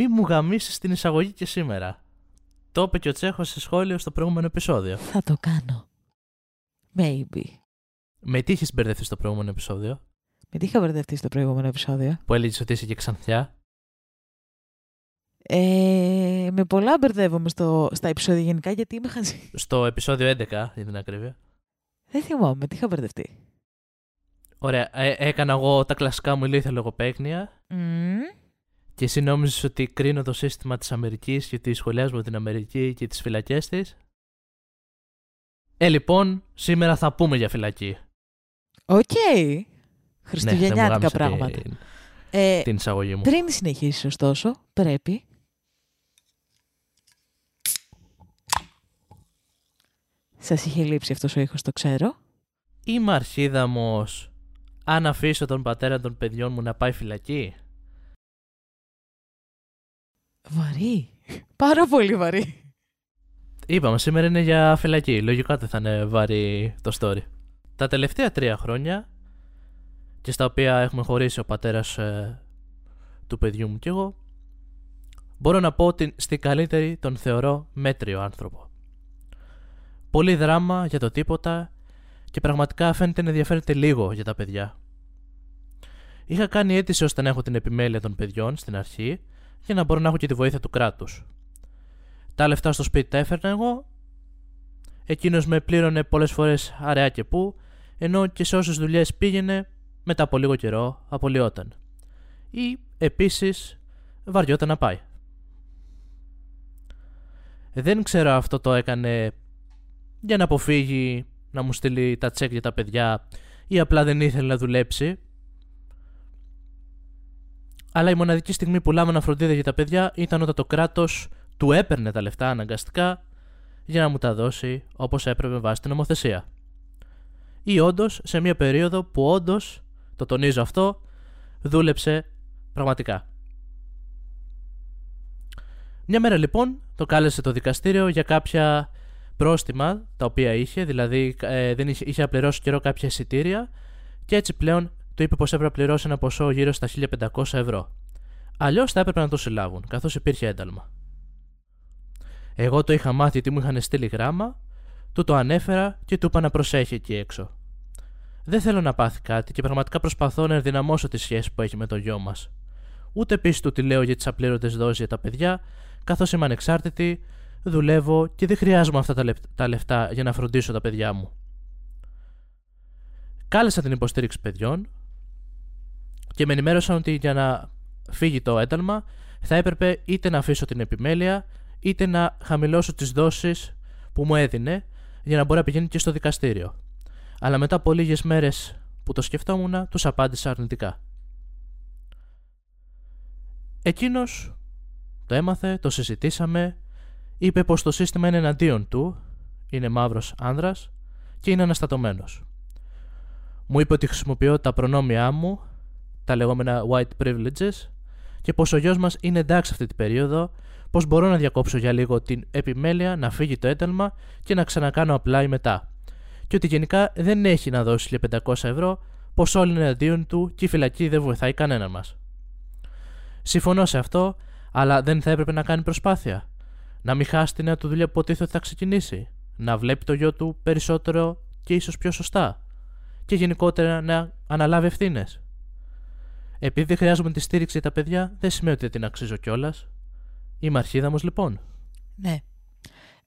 Μη μου γαμίσεις την εισαγωγή και σήμερα. Το είπε και ο Τσέχος σε σχόλιο στο προηγούμενο επεισόδιο. Θα το κάνω. Maybe. Με τι είχες μπερδευτεί στο προηγούμενο επεισόδιο, Με τι είχα μπερδευτεί στο προηγούμενο επεισόδιο; που έλεγες ότι είσαι και ξανθιά; Ε, με πολλά μπερδεύομαι στο, στα επεισόδια γενικά γιατί είμαι χαζή. Στο επεισόδιο 11, για την ακρίβεια. Δεν θυμάμαι, τι είχα μπερδευτεί. Ωραία, ε, έκανα εγώ τα κλασικά μου ηλίθια λογοπαίγνια Μμμ. Και εσύ νόμιζες ότι κρίνω το σύστημα της Αμερικής και ότι σχολιάζουμε την Αμερική και τις φυλακές της; Ε, λοιπόν, σήμερα θα πούμε για φυλακή. Οκ. Ναι, δεν μου Χριστουγεννιάτικα γάμησε πράγματα. Την, Ε, την εισαγωγή μου. πριν συνεχίσεις, ωστόσο, πρέπει. Σας είχε λείψει αυτός ο ήχος, το ξέρω. Είμαι αρχίδαμος αν αφήσω τον πατέρα των παιδιών μου να πάει φυλακή; Βαρύ. Πάρα πολύ βαρύ. Είπαμε, σήμερα είναι για φυλακή. Λογικά δεν θα είναι βαρύ το story. Τα τελευταία τρία χρόνια και στα οποία έχουμε χωρίσει ο πατέρας ε, του παιδιού μου και εγώ μπορώ να πω ότι στη καλύτερη τον θεωρώ μέτριο άνθρωπο. Πολύ δράμα για το τίποτα και πραγματικά φαίνεται να ενδιαφέρεται λίγο για τα παιδιά. Είχα κάνει αίτηση ώστε να έχω την επιμέλεια των παιδιών στην αρχή για να μπορώ να έχω και τη βοήθεια του κράτους. Τα λεφτά στο σπίτι τα έφερνα εγώ. Εκείνος με πλήρωνε πολλές φορές αραιά και πού, ενώ και σε όσες δουλειές πήγαινε, μετά από λίγο καιρό απολυόταν. Ή επίσης βαριόταν να πάει. Δεν ξέρω αυτό το έκανε για να αποφύγει να μου στείλει τα τσέκ για τα παιδιά ή απλά δεν ήθελε να δουλέψει. Αλλά η μοναδική στιγμή που λάμβανα φροντίδα για τα παιδιά ήταν όταν το κράτος του έπαιρνε τα λεφτά αναγκαστικά για να μου τα δώσει όπως έπρεπε βάσει την νομοθεσία. Ή όντως σε μια περίοδο που όντως, το τονίζω αυτό, δούλεψε πραγματικά. Μια μέρα λοιπόν το κάλεσε το δικαστήριο για κάποια πρόστιμα τα οποία είχε, δηλαδή ε, δεν είχε, είχε απληρώσει καιρό κάποια εισιτήρια και έτσι πλέον του είπε πως έπρεπε να πληρώσει ένα ποσό γύρω στα 1500 ευρώ. Αλλιώς θα έπρεπε να το συλλάβουν, καθώς υπήρχε ένταλμα. Εγώ το είχα μάθει ότι μου είχαν στείλει γράμμα, του το ανέφερα και του είπα να προσέχει εκεί έξω. Δεν θέλω να πάθει κάτι και πραγματικά προσπαθώ να ενδυναμώσω τη σχέση που έχει με το γιο μας. Ούτε επίση του τι λέω για τις απλήρωτες δόσεις για τα παιδιά, καθώς είμαι ανεξάρτητη, δουλεύω και δεν χρειάζομαι αυτά τα, λεπ- τα λεφτά για να φροντίσω τα παιδιά μου. Κάλεσα την υποστήριξη παιδιών και με ενημέρωσαν ότι για να φύγει το ένταλμα θα έπρεπε είτε να αφήσω την επιμέλεια είτε να χαμηλώσω τις δόσεις που μου έδινε για να μπορεί να πηγαίνει και στο δικαστήριο. Αλλά μετά από λίγες μέρες που το σκεφτόμουν, τους απάντησα αρνητικά. Εκείνος το έμαθε, το συζητήσαμε, είπε πως το σύστημα είναι εναντίον του, είναι μαύρος άνδρας και είναι αναστατωμένος. Μου είπε ότι χρησιμοποιώ τα προνόμια μου, τα λεγόμενα white privileges, και πως ο γιος μας είναι εντάξει αυτή την περίοδο, πως μπορώ να διακόψω για λίγο την επιμέλεια, να φύγει το ένταλμα και να ξανακάνω apply μετά. Και ότι γενικά δεν έχει να δώσει 1500 ευρώ, πως όλοι είναι αντίον του και η φυλακή δεν βοηθάει κανέναν μας. Συμφωνώ σε αυτό, αλλά δεν θα έπρεπε να κάνει προσπάθεια. Να μην χάσει τη νέα του δουλειά που υποτίθεται ότι θα ξεκινήσει. Να βλέπει το γιο του περισσότερο και ίσως πιο σωστά. Και γενικότερα να αναλάβει ευθύνες. Επειδή δεν χρειάζομαι τη στήριξη για τα παιδιά, δεν σημαίνει ότι δεν την αξίζω κιόλας. Είμαι αρχίδαμος λοιπόν. Ναι.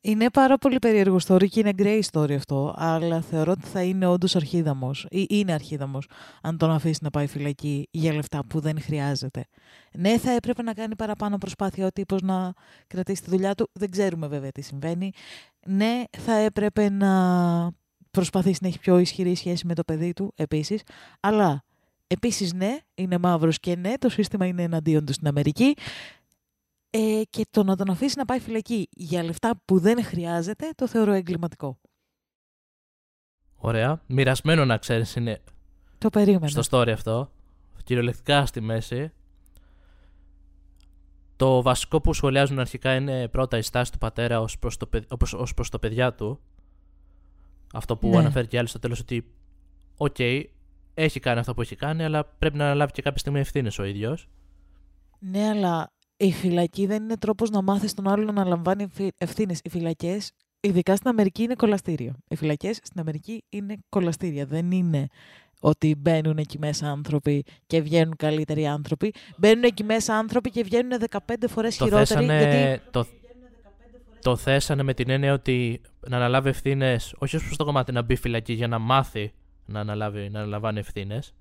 Είναι πάρα πολύ περίεργο story και είναι grey story αυτό, αλλά θεωρώ ότι θα είναι όντως αρχίδαμος ή είναι αρχίδαμος αν τον αφήσει να πάει φυλακή για λεφτά που δεν χρειάζεται. Ναι, θα έπρεπε να κάνει παραπάνω προσπάθεια ο τύπος να κρατήσει τη δουλειά του. Δεν ξέρουμε βέβαια τι συμβαίνει. Ναι, θα έπρεπε να προσπαθήσει να έχει πιο ισχυρή σχέση με το παιδί του επίσης. Αλλά επίσης ναι, είναι μαύρος και ναι, το σύστημα είναι εναντίον του στην Αμερική. Ε, και το να τον αφήσει να πάει φυλακή για λεφτά που δεν χρειάζεται, το θεωρώ εγκληματικό. Ωραία. Μοιρασμένο να ξέρεις είναι Το περίμενα. στο story αυτό. Κυριολεκτικά στη μέση. Το βασικό που σχολιάζουν αρχικά είναι πρώτα η στάση του πατέρα ως προς το, παιδ- όπως, ως προς το παιδιά του. Αυτό που Ναι. αναφέρει και άλλοι στο τέλος ότι οκ, έχει κάνει αυτό που έχει κάνει, αλλά πρέπει να αναλάβει και κάποια στιγμή ευθύνες ο ίδιος. Ναι, αλλά Η φυλακή δεν είναι τρόπος να μάθεις τον άλλον να λαμβάνει ευθύνες. Οι φυλακές, ειδικά στην Αμερική, είναι κολαστήριο. Οι φυλακές στην Αμερική είναι κολαστήρια. Δεν είναι ότι μπαίνουν εκεί μέσα άνθρωποι και βγαίνουν καλύτεροι άνθρωποι. Μπαίνουν εκεί μέσα άνθρωποι και βγαίνουν 15 φορές χειρότεροι. Θέσανε, γιατί... το, το θέσανε με την έννοια ότι να αναλάβει ευθύνες, όχι ως προς το κομμάτι να μπει φυλακή για να μάθει να, αναλάβει, να αναλαμβάνει ευθύνες.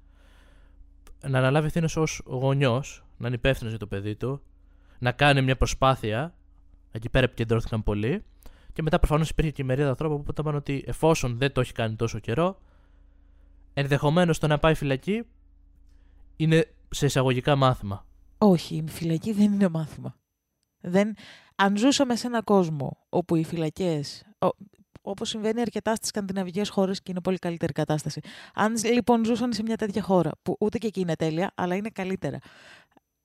Να αναλάβει ευθύνες ως γονιός, να είναι υπεύθυνος για το παιδί του, να κάνει μια προσπάθεια. Εκεί πέρα επικεντρώθηκαν πολύ. Και μετά προφανώς υπήρχε και η μερίδα ανθρώπων που είπαν ότι εφόσον δεν το έχει κάνει τόσο καιρό, ενδεχομένως το να πάει φυλακή είναι σε εισαγωγικά μάθημα. Όχι, η φυλακή δεν είναι μάθημα. Δεν... Αν ζούσαμε σε έναν κόσμο όπου οι φυλακές. Όπως συμβαίνει αρκετά στις σκανδιναβικές χώρες και είναι πολύ καλύτερη κατάσταση. Αν λοιπόν ζούσαν σε μια τέτοια χώρα, που ούτε και εκεί είναι τέλεια, αλλά είναι καλύτερα.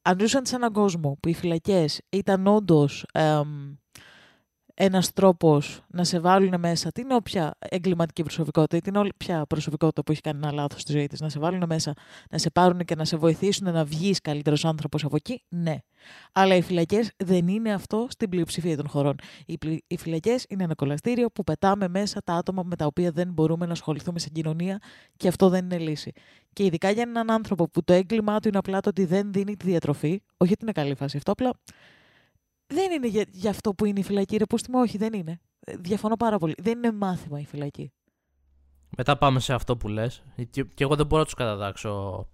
Αν ζούσαν σε έναν κόσμο που οι φυλακές ήταν όντως ένας τρόπος να σε βάλουν μέσα την όποια εγκληματική προσωπικότητα ή την όποια προσωπικότητα που έχει κάνει ένα λάθος στη ζωή της, να σε βάλουν μέσα, να σε πάρουν και να σε βοηθήσουν να βγεις καλύτερος άνθρωπος από εκεί, ναι. Αλλά οι φυλακές δεν είναι αυτό στην πλειοψηφία των χωρών. Οι, οι φυλακές είναι ένα κολαστήριο που πετάμε μέσα τα άτομα με τα οποία δεν μπορούμε να ασχοληθούμε σε κοινωνία και αυτό δεν είναι λύση. Και ειδικά για έναν άνθρωπο που το έγκλημά του είναι απλά το ότι δεν δίνει τη διατροφή, όχι ότι είναι καλή φάση αυτό, απλά δεν είναι για, για αυτό που είναι η φυλακή. Ρε πούστημα, όχι, δεν είναι. Ε, διαφωνώ πάρα πολύ. Δεν είναι μάθημα η φυλακή. Μετά πάμε σε αυτό που λες. Και, και εγώ δεν μπορώ να τους καταδάξω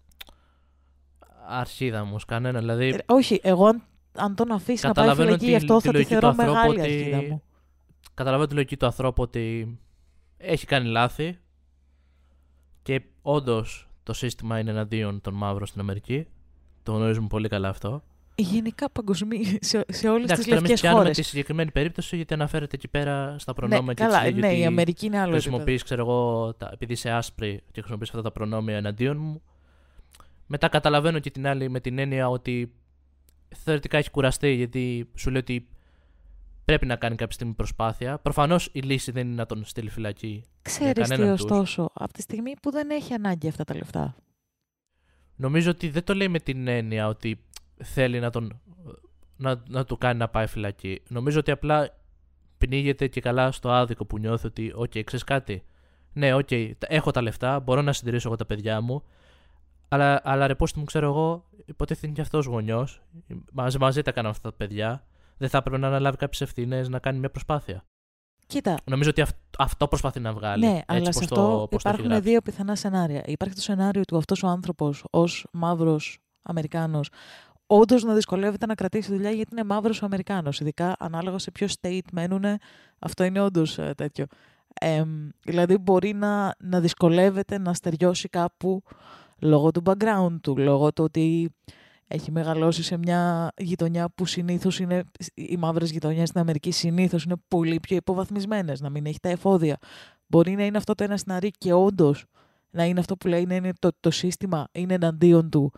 αρχίδα μου κανένα. Δηλαδή... Ε, όχι, εγώ αν, αν τον αφήσεις να πάει φυλακή, γι' αυτό θα τη θεωρώ μεγάλη ότι... αρχίδα μου. Καταλαβαίνω τη λογική του ανθρώπου ότι έχει κάνει λάθη και όντως το σύστημα είναι εναντίον των μαύρων στην Αμερική. Το γνωρίζουμε πολύ καλά αυτό. Γενικά παγκοσμίω σε, σε όλες τις λευκές χώρες. τη συγκεκριμένη περίπτωση, γιατί αναφέρεται εκεί πέρα στα προνόμια ναι, και καλά, ναι, η Αμερική είναι άλλο. Χρησιμοποιείς, ξέρω εγώ, τα, επειδή είσαι άσπρη και χρησιμοποιείς αυτά τα προνόμια εναντίον μου. Μετά καταλαβαίνω και την άλλη με την έννοια ότι θεωρητικά έχει κουραστεί, γιατί σου λέει ότι πρέπει να κάνει κάποια στιγμή προσπάθεια. Προφανώς η λύση δεν είναι να τον στείλει φυλακή. Ξέρεις τι, ωστόσο, από τη στιγμή που δεν έχει ανάγκη αυτά τα λεφτά. Νομίζω ότι δεν το λέει με την έννοια ότι θέλει να, τον, να, να του κάνει να πάει φυλακή. Νομίζω ότι απλά πνίγεται και καλά στο άδικο που νιώθει ότι, OK, okay, ξέρεις κάτι; Ναι, OK, okay, έχω τα λεφτά, μπορώ να συντηρήσω εγώ τα παιδιά μου. Αλλά, αλλά ρε, πώς μου ξέρω εγώ, υποτίθεται είναι και αυτός γονιός. Μαζί, μαζί τα κάνουν αυτά τα παιδιά. Δεν θα έπρεπε να αναλάβει κάποιες ευθύνες να κάνει μια προσπάθεια. Κοίτα. Νομίζω ότι αυτό προσπαθεί να βγάλει. Ναι, αλλά σε αυτό το, υπάρχουν δύο πιθανά σενάρια. Υπάρχει το σενάριο του αυτός ο άνθρωπος ως μαύρος Αμερικάνος, όντως να δυσκολεύεται να κρατήσει δουλειά γιατί είναι μαύρος Αμερικάνος. Ειδικά ανάλογα σε ποιο state μένουν, αυτό είναι όντως ε, τέτοιο. Ε, δηλαδή μπορεί να, να δυσκολεύεται να στεριώσει κάπου λόγω του background του, λόγω του ότι έχει μεγαλώσει σε μια γειτονιά που συνήθως είναι. Οι μαύρες γειτονιές στην Αμερική συνήθως είναι πολύ πιο υποβαθμισμένες, να μην έχει τα εφόδια. Μπορεί να είναι αυτό το ένα σναρί και όντως να είναι αυτό που λέει είναι το, το σύστημα είναι εναντίον του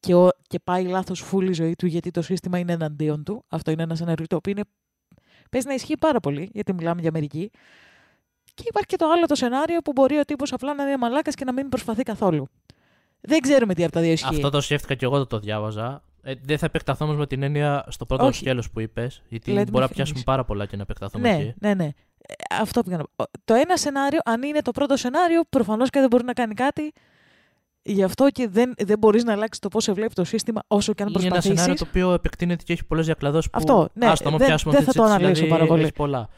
και, ο, και πάει λάθος φούλη η ζωή του γιατί το σύστημα είναι εναντίον του. Αυτό είναι ένα σενάριο το οποίο είναι, παίζει να ισχύει πάρα πολύ, γιατί μιλάμε για Αμερική. Και υπάρχει και το άλλο το σενάριο που μπορεί ο τύπος απλά να είναι μαλάκας και να μην προσπαθεί καθόλου. Δεν ξέρουμε τι από τα δύο ισχύει. Αυτό το σκέφτηκα και εγώ το, το διάβαζα. Ε, δεν θα επεκταθώ όμως με την έννοια στο πρώτο σκέλος που είπες, γιατί Λέτε μπορεί να πιάσουμε πάρα πολλά και να επεκταθούμε ναι, εκεί. Ναι, ναι. Ε, αυτό πήγα να πω. Το ένα σενάριο, αν είναι το πρώτο σενάριο, προφανώς και δεν μπορεί να κάνει κάτι. Γι' αυτό και δεν, δεν μπορείς να αλλάξεις το πώς σε βλέπει το σύστημα όσο και αν προσπαθήσει. Είναι ένα σενάριο το οποίο επεκτείνεται και έχει πολλές διακλαδώσεις. Αυτό, ναι, Άστο, δεν, δεν θα το αναλύσω δηλαδή, πάρα πολύ. Έχεις πολλά.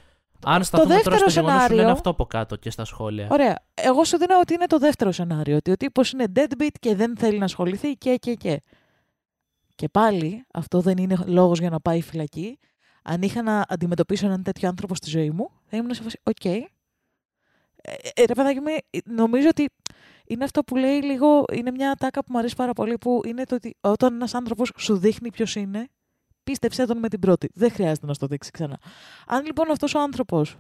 Αν σταθούμε τώρα στο σενάριο, σου λένε αυτό από κάτω και στα σχόλια. Ωραία. Εγώ σου δίνω ότι είναι το δεύτερο σενάριο. Ότι ο τύπος είναι deadbeat και δεν θέλει να ασχοληθεί και και και. Και πάλι αυτό δεν είναι λόγος για να πάει φυλακή. Αν είχα να αντιμετωπίσω έναν τέτοιο άνθρωπο στη ζωή μου, θα ήμουν σε φάση, οκ. Okay. Ε, ε, ρε παιδάκι νομίζω ότι είναι αυτό που λέει λίγο, είναι μια ατάκα που μου αρέσει πάρα πολύ, που είναι το ότι όταν ένας άνθρωπος σου δείχνει ποιος είναι, πίστεψε τον με την πρώτη. Δεν χρειάζεται να στο δείξει ξανά. Αν λοιπόν αυτός ο άνθρωπος,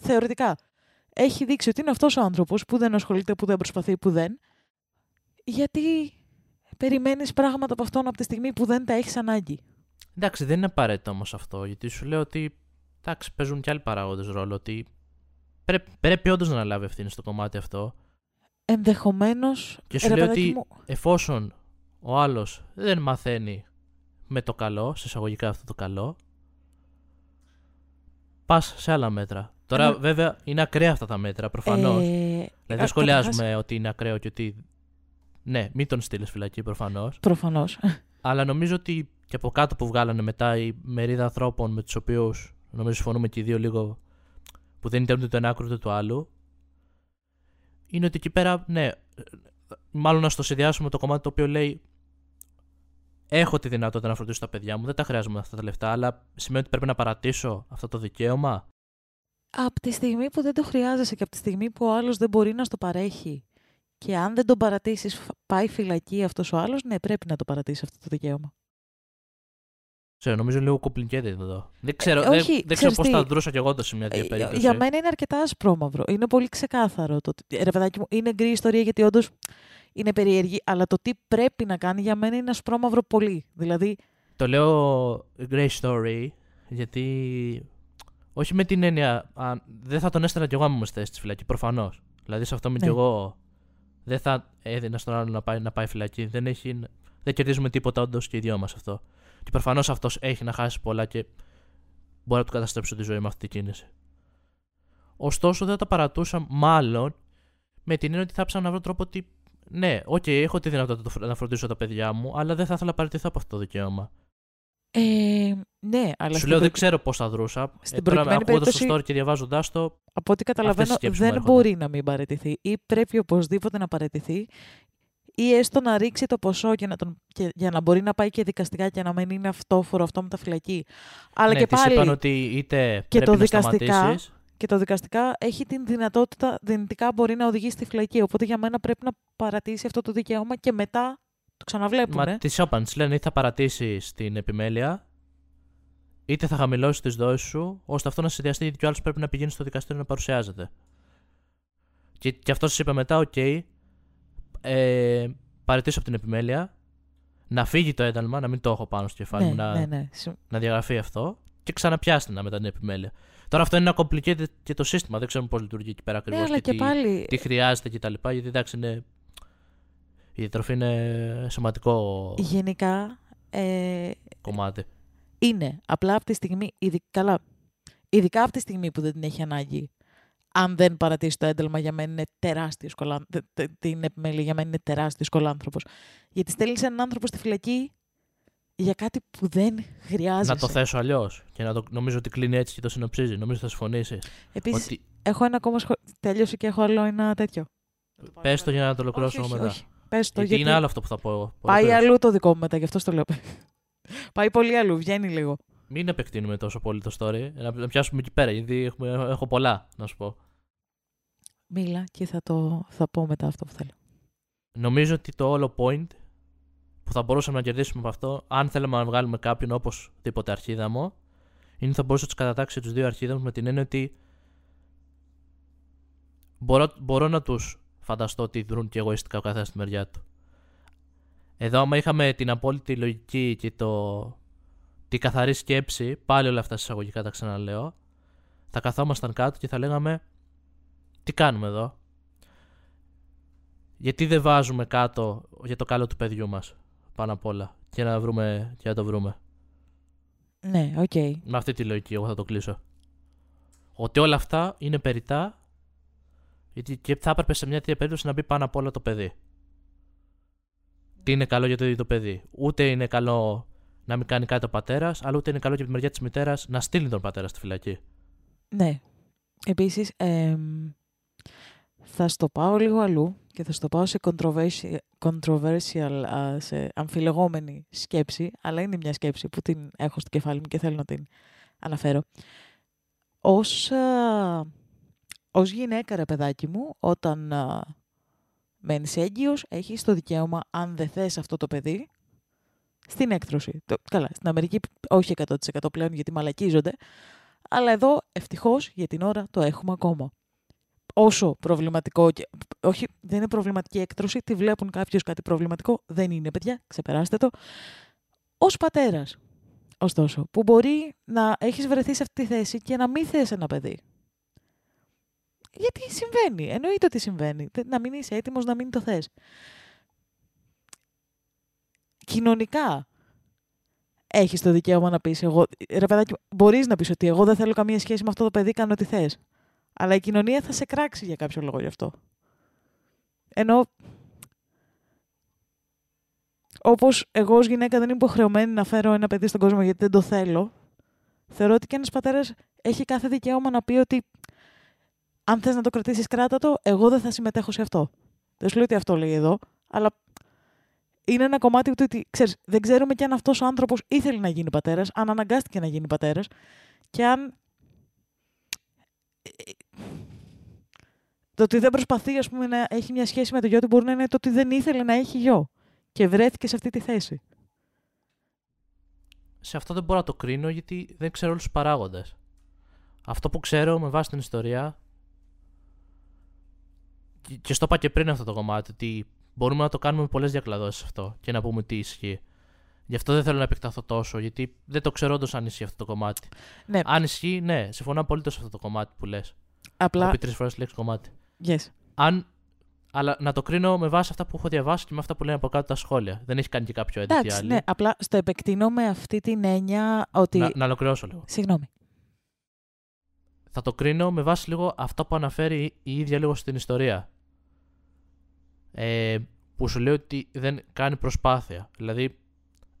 θεωρητικά, έχει δείξει ότι είναι αυτός ο άνθρωπος που δεν ασχολείται, που δεν προσπαθεί, που δεν, γιατί περιμένεις πράγματα από αυτόν από τη στιγμή που δεν τα έχεις ανάγκη; Εντάξει, δεν είναι απαραίτητο όμως αυτό, γιατί σου λέω ότι εντάξει, παίζουν και άλλοι παράγοντες ρόλο. Ότι πρέπει, πρέπει όντως να αναλάβει ευθύνη στο κομμάτι αυτό ενδεχομένως. Και σου λέει ότι εφόσον ο άλλος δεν μαθαίνει με το καλό, σε εισαγωγικά αυτό το καλό, πας σε άλλα μέτρα. Τώρα, Ε, βέβαια, είναι ακραία αυτά τα μέτρα, προφανώς. Ε, δηλαδή, ας, δεν σχολιάζουμε καταρχάς, ότι είναι ακραίο και ότι. Ναι, μην τον στείλεις φυλακή, προφανώς. Προφανώς. Αλλά νομίζω ότι και από κάτω που βγάλανε μετά η μερίδα ανθρώπων με τους οποίους νομίζω συμφωνούμε και οι δύο λίγο που δεν ήταν ούτε το ένα άκρο ούτε το άλλο. Είναι ότι εκεί πέρα, ναι, μάλλον να στο συνδυάσουμε το κομμάτι το οποίο λέει Έχω τη δυνατότητα να φροντίσω τα παιδιά μου, δεν τα χρειάζομαι αυτά τα λεφτά, αλλά σημαίνει ότι πρέπει να παρατήσω αυτό το δικαίωμα. Από τη στιγμή που δεν το χρειάζεσαι και από τη στιγμή που ο άλλος δεν μπορεί να στο παρέχει και αν δεν τον παρατήσεις φ- πάει φυλακή αυτός ο άλλος, ναι, πρέπει να το παρατήσει αυτό το δικαίωμα. Ξέρω, νομίζω λίγο complicated εδώ. Δεν ξέρω, Ε, δεν, όχι, δεν ξέρω ξέρεις πώς τι, θα δρούσα κι εγώ το σε μια Ε, τέτοια περίπτωση. Για μένα είναι αρκετά ασπρόμαυρο. Είναι πολύ ξεκάθαρο. Το, ότι- ρε παιδάκι μου, είναι γκρι ιστορία γιατί όντως είναι περίεργη, αλλά το τι πρέπει να κάνει για μένα είναι ασπρόμαυρο πολύ. Δηλαδή, Το λέω Grey Story γιατί. Όχι με την έννοια. αν- δεν θα τον έστελνα κι εγώ αν ήμουν στη θέση τη φυλακή, προφανώς. Δηλαδή σε αυτό είμαι κι Ναι. εγώ. Δεν θα έδινα στον άλλο να πάει, να πάει φυλακή. Δεν, έχει, δεν κερδίζουμε τίποτα όντως και οι δυο μας αυτό. Και προφανώς αυτός έχει να χάσει πολλά και μπορεί να του καταστρέψω τη ζωή με αυτή την κίνηση. Ωστόσο δεν τα παρατούσα μάλλον με την έννοια ότι θα ψάχνω να βρω τρόπο ότι ναι, οκ, έχω τη δυνατότητα να φροντίσω τα παιδιά μου, αλλά δεν θα ήθελα να παραιτηθώ από αυτό το δικαίωμα. ε, ναι, αλλά Σου στην λέω δεν προ- ξέρω πώς θα δρούσα. Στην ε, τώρα προκειμένη ακούγοντας το περίπτωση- story και διαβάζοντάς το, από ό,τι καταλαβαίνω σκέψεις μου δεν έρχονται. μπορεί να μην παραιτηθεί ή πρέπει οπωσδήποτε να παραιτηθεί ή έστω να ρίξει το ποσό για να, τον, και, για να μπορεί να πάει και δικαστικά και να μην είναι αυτόφορο αυτό με τα φυλακή. Αλλά ναι, και της πάλι είπαν ότι είτε και πρέπει το να δικαστικά σταματήσεις, και το δικαστικά έχει την δυνατότητα δυνητικά μπορεί να οδηγήσει στη φυλακή. Οπότε για μένα πρέπει να παρατήσει αυτό το δικαίωμα και μετά το ξαναβλέπουν. Μα τη είπαν, της λένε είτε θα παρατήσεις την επιμέλεια, είτε θα χαμηλώσεις τις δόσεις σου, ώστε αυτό να συνδυαστεί γιατί ο άλλος πρέπει να πηγαίνει στο δικαστήριο να παρουσιάζεται. Και, και αυτό σας είπε μετά, οκ, ε, παραιτήσου από την επιμέλεια, να φύγει το ένταλμα, να μην το έχω πάνω στο κεφάλι ναι, μου, να, ναι, ναι. Συμ- να διαγραφεί αυτό και ξαναπιάστε να μετά την επιμέλεια. Τώρα αυτό είναι ένα complicated και το σύστημα. Δεν ξέρουμε πώς λειτουργεί εκεί πέρα Ναι, ακριβώ αλλά και, και τι, πάλι τι χρειάζεται κτλ. Γιατί εντάξει είναι. Η διατροφή είναι σημαντικό γενικά ε, κομμάτι. είναι απλά από τη στιγμή, ειδι- καλά, ειδικά από τη στιγμή που δεν την έχει ανάγκη, αν δεν παρατήσει το ένταλμα για μένα είναι τεράστιος κολάν, τε- τε- την επιμέλεια για μένα είναι τεράστιος κολάνθρωπος. Γιατί στέλνεις έναν άνθρωπο στη φυλακή για κάτι που δεν χρειάζεται. Να το θέσω αλλιώς και να το νομίζω ότι κλείνει έτσι και το συνοψίζει. Νομίζω θα συμφωνήσεις. Επίσης, Ότι έχω ένα ακόμα σχόλιο. Τέλειωσε και έχω άλλο ένα τέτοιο. πες το για να το όχι, ολοκληρώσω όχι, μετά. όχι. Πες το, γιατί, γιατί είναι άλλο αυτό που θα πω. πάει Ολοκλήρωσε. αλλού το δικό μου μετά, γι' αυτό στο λέω. πάει πολύ αλλού, βγαίνει λίγο. Μην επεκτείνουμε τόσο πολύ το story. Να, να πιάσουμε εκεί πέρα, γιατί έχουμε, έχω πολλά να σου πω. Μίλα και θα το θα πω μετά αυτό που θέλω. Νομίζω ότι το όλο point που θα μπορούσαμε να κερδίσουμε από αυτό, αν θέλαμε να βγάλουμε κάποιον όπως τίποτε αρχίδαμο, είναι ότι θα μπορούσε να τους κατατάξει τους δύο αρχίδαμους με την έννοια ότι μπορώ, μπορώ να τους φανταστώ ότι δρούν και εγωιστικά ο καθένας στη μεριά του. Εδώ, άμα είχαμε την απόλυτη λογική και το, τη καθαρή σκέψη, πάλι όλα αυτά εισαγωγικά τα ξαναλέω, θα καθόμασταν κάτω και θα λέγαμε τι κάνουμε εδώ; Γιατί δεν βάζουμε κάτω για το καλό του παιδιού μας πάνω απ' όλα και να, βρούμε, και να το βρούμε; Ναι, οκ. Με αυτή τη λογική εγώ θα το κλείσω. Ότι όλα αυτά είναι περιττά γιατί και θα έπρεπε σε μια τέτοια περίπτωση να μπει πάνω απ' όλα το παιδί. Τι είναι καλό για το ίδιο το παιδί; Ούτε είναι καλό να μην κάνει κάτι ο πατέρας, αλλά ούτε είναι καλό και από τη μεριά της μητέρας να στείλει τον πατέρα στη φυλακή. Ναι. Επίσης, εμ, θα στο πάω λίγο αλλού και θα στο πάω σε controversial, controversial α, σε αμφιλεγόμενη σκέψη, αλλά είναι μια σκέψη που την έχω στο κεφάλι μου και θέλω να την αναφέρω. Ως, α, ως γυναίκα, ρε παιδάκι μου, όταν α, μένεις έγκυος, έχεις το δικαίωμα, αν δεν θες αυτό το παιδί, στην έκτρωση. Το, καλά, στην Αμερική όχι 100% πλέον γιατί μαλακίζονται, αλλά εδώ ευτυχώς για την ώρα το έχουμε ακόμα. Όσο προβληματικό και... Όχι, δεν είναι προβληματική έκτρωση, τη βλέπουν κάποιος κάτι προβληματικό, δεν είναι παιδιά, ξεπεράστε το. Ως πατέρας, ωστόσο, που μπορεί να έχεις βρεθεί σε αυτή τη θέση και να μην θες ένα παιδί. Γιατί συμβαίνει, εννοείται ότι συμβαίνει. Δεν- Να μην είσαι έτοιμος να μην το θες. Κοινωνικά, έχεις το δικαίωμα να πεις εγώ. Ρε παιδάκι, μπορείς να πεις ότι εγώ δεν θέλω καμία σχέση με αυτό το παιδί, κάνω ό,τι θες. Αλλά η κοινωνία θα σε κράξει για κάποιο λόγο γι' αυτό. Ενώ. Όπως εγώ ως γυναίκα δεν είμαι υποχρεωμένη να φέρω ένα παιδί στον κόσμο γιατί δεν το θέλω, θεωρώ ότι και ένας πατέρας έχει κάθε δικαίωμα να πει ότι αν θες να το κρατήσεις, κράτα το, εγώ δεν θα συμμετέχω σε αυτό. Δεν σου λέω ότι αυτό λέει εδώ, αλλά είναι ένα κομμάτι του ότι ξέρεις, δεν ξέρουμε και αν αυτός ο άνθρωπος ήθελε να γίνει πατέρας, αν αναγκάστηκε να γίνει πατέρας και αν. Το ότι δεν προσπαθεί ας πούμε, να έχει μια σχέση με το γιο του μπορεί να είναι το ότι δεν ήθελε να έχει γιο και βρέθηκε σε αυτή τη θέση. Σε αυτό δεν μπορώ να το κρίνω γιατί δεν ξέρω όλους τους παράγοντες. Αυτό που ξέρω με βάση την ιστορία. Και στο είπα και πριν αυτό το κομμάτι, ότι μπορούμε να το κάνουμε με πολλές διακλαδώσεις αυτό και να πούμε τι ισχύει. Γι' αυτό δεν θέλω να επεκταθώ τόσο, γιατί δεν το ξέρω όντως αν ισχύει αυτό το κομμάτι. Ναι. Αν ισχύει, ναι, συμφωνώ απολύτω σε αυτό το κομμάτι που λες. Απλά. Έχω πει τρεις φορές τη λέξη κομμάτι. Yes. Αν... Αλλά να το κρίνω με βάση αυτά που έχω διαβάσει και με αυτά που λένε από κάτω τα σχόλια. Δεν έχει κάνει και κάποιο edit Εντάξει, άλλη. ναι, απλά στο επεκτείνω με αυτή την έννοια ότι. Να, να ολοκληρώσω λίγο. Συγγνώμη. Θα το κρίνω με βάση λίγο αυτό που αναφέρει η ίδια λίγο στην ιστορία. Ε, που σου λέει ότι δεν κάνει προσπάθεια. Δηλαδή,